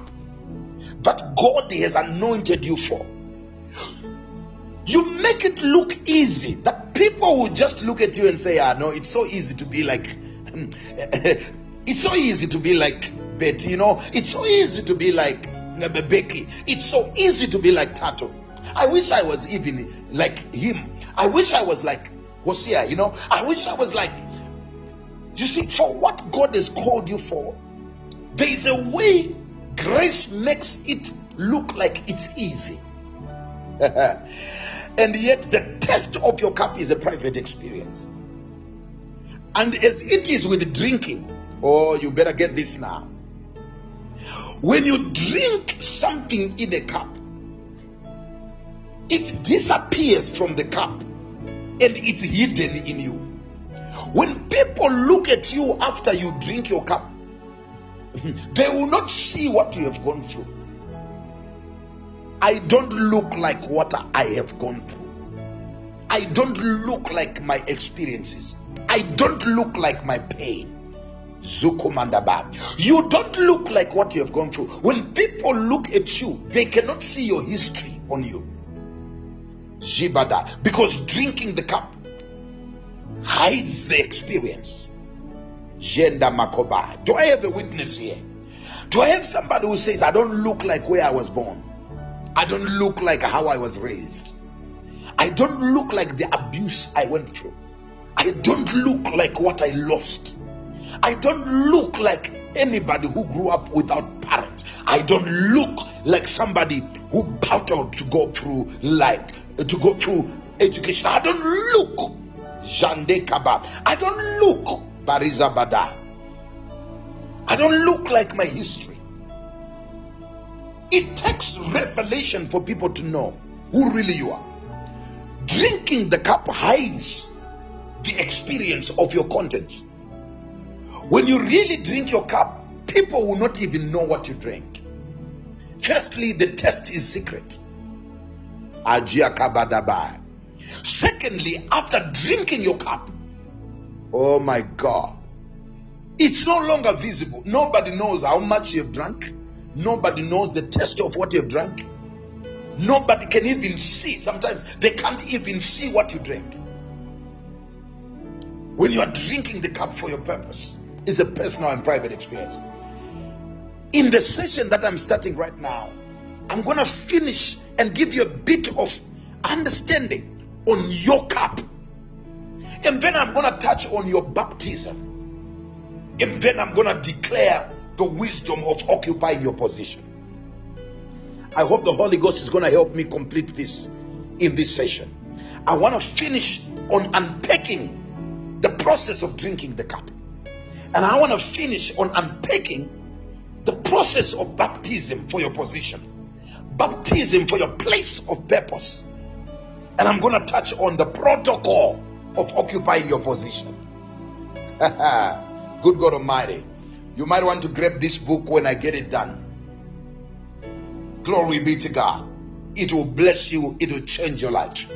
that God has anointed you for, you make it look easy. That people will just look at you and say, "Ah, no, it's so easy to be like, it's so easy to be like Betty. You know, it's so easy to be like Becky. It's so easy to be like Tato. I wish I was even like him. I wish I was like Hosiah. You know, I wish I was like." You see, for what God has called you for, there is a way grace makes it look like it's easy. and yet, the test of your cup is a private experience. And as it is with drinking, oh, you better get this now. When you drink something in a cup, it disappears from the cup and it's hidden in you. When people look at you after you drink your cup, they will not see what you have gone through. I don't look like what I have gone through. I don't look like my experiences. I don't look like my pain. Zukumandaba. You don't look like what you have gone through. When people look at you, they cannot see your history on you. Jibada. Because drinking the cup hides the experience. Gender Makoba. Do I have a witness here? Do I have somebody who says, I don't look like where I was born? I don't look like how I was raised. I don't look like the abuse I went through. I don't look like what I lost. I don't look like anybody who grew up without parents. I don't look like somebody who battled to go through like to go through education. I don't look Jande Kabab. I don't look Bariza Bada. I don't look like my history. It takes revelation for people to know who really you are. Drinking the cup hides the experience of your contents. When you really drink your cup, people will not even know what you drink. Firstly, the test is secret. Ajia kabadabai. Secondly, after drinking your cup, oh my God, it's no longer visible. Nobody knows how much you have drunk. Nobody knows the taste of what you have drunk. Nobody can even see. Sometimes they can't even see what you drink. When you are drinking the cup for your purpose, it's a personal and private experience. In the session that I'm starting right now, I'm going to finish and give you a bit of understanding on your cup. And then I'm going to touch on your baptism. And then I'm going to declare the wisdom of occupying your position. I hope the Holy Ghost is going to help me complete this in this session. I want to finish on unpacking the process of drinking the cup. And I want to finish on unpacking the process of baptism for your position, baptism for your place of purpose. And I'm going to touch on the protocol of occupying your position. Good God Almighty. You might want to grab this book when I get it done. Glory be to God. It will bless you, it will change your life.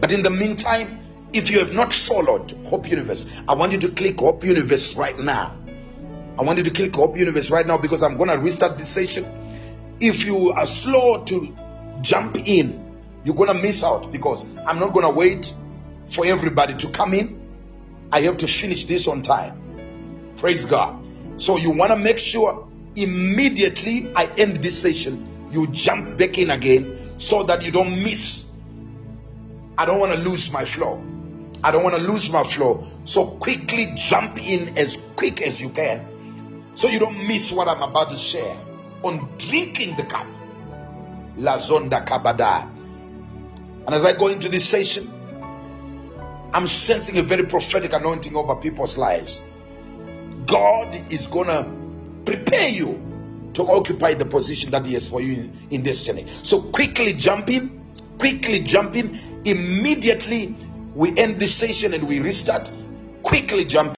But in the meantime, if you have not followed Hope Universe, I want you to click Hope Universe right now. I want you to click Hope Universe right now because I'm going to restart this session. If you are slow to jump in, you're going to miss out because I'm not going to wait for everybody to come in. I have to finish this on time. Praise God. So you want to make sure immediately I end this session, you jump back in again so that you don't miss. I don't want to lose my flow. I don't want to lose my flow. So quickly jump in as quick as you can so you don't miss what I'm about to share on drinking the cup. La Zonda Kabada. And as I go into this session, I'm sensing a very prophetic anointing over people's lives. God is to prepare you to occupy the position that He has for you in, in destiny. So quickly jump in, quickly jump in. Immediately we end this session and we restart. Quickly jump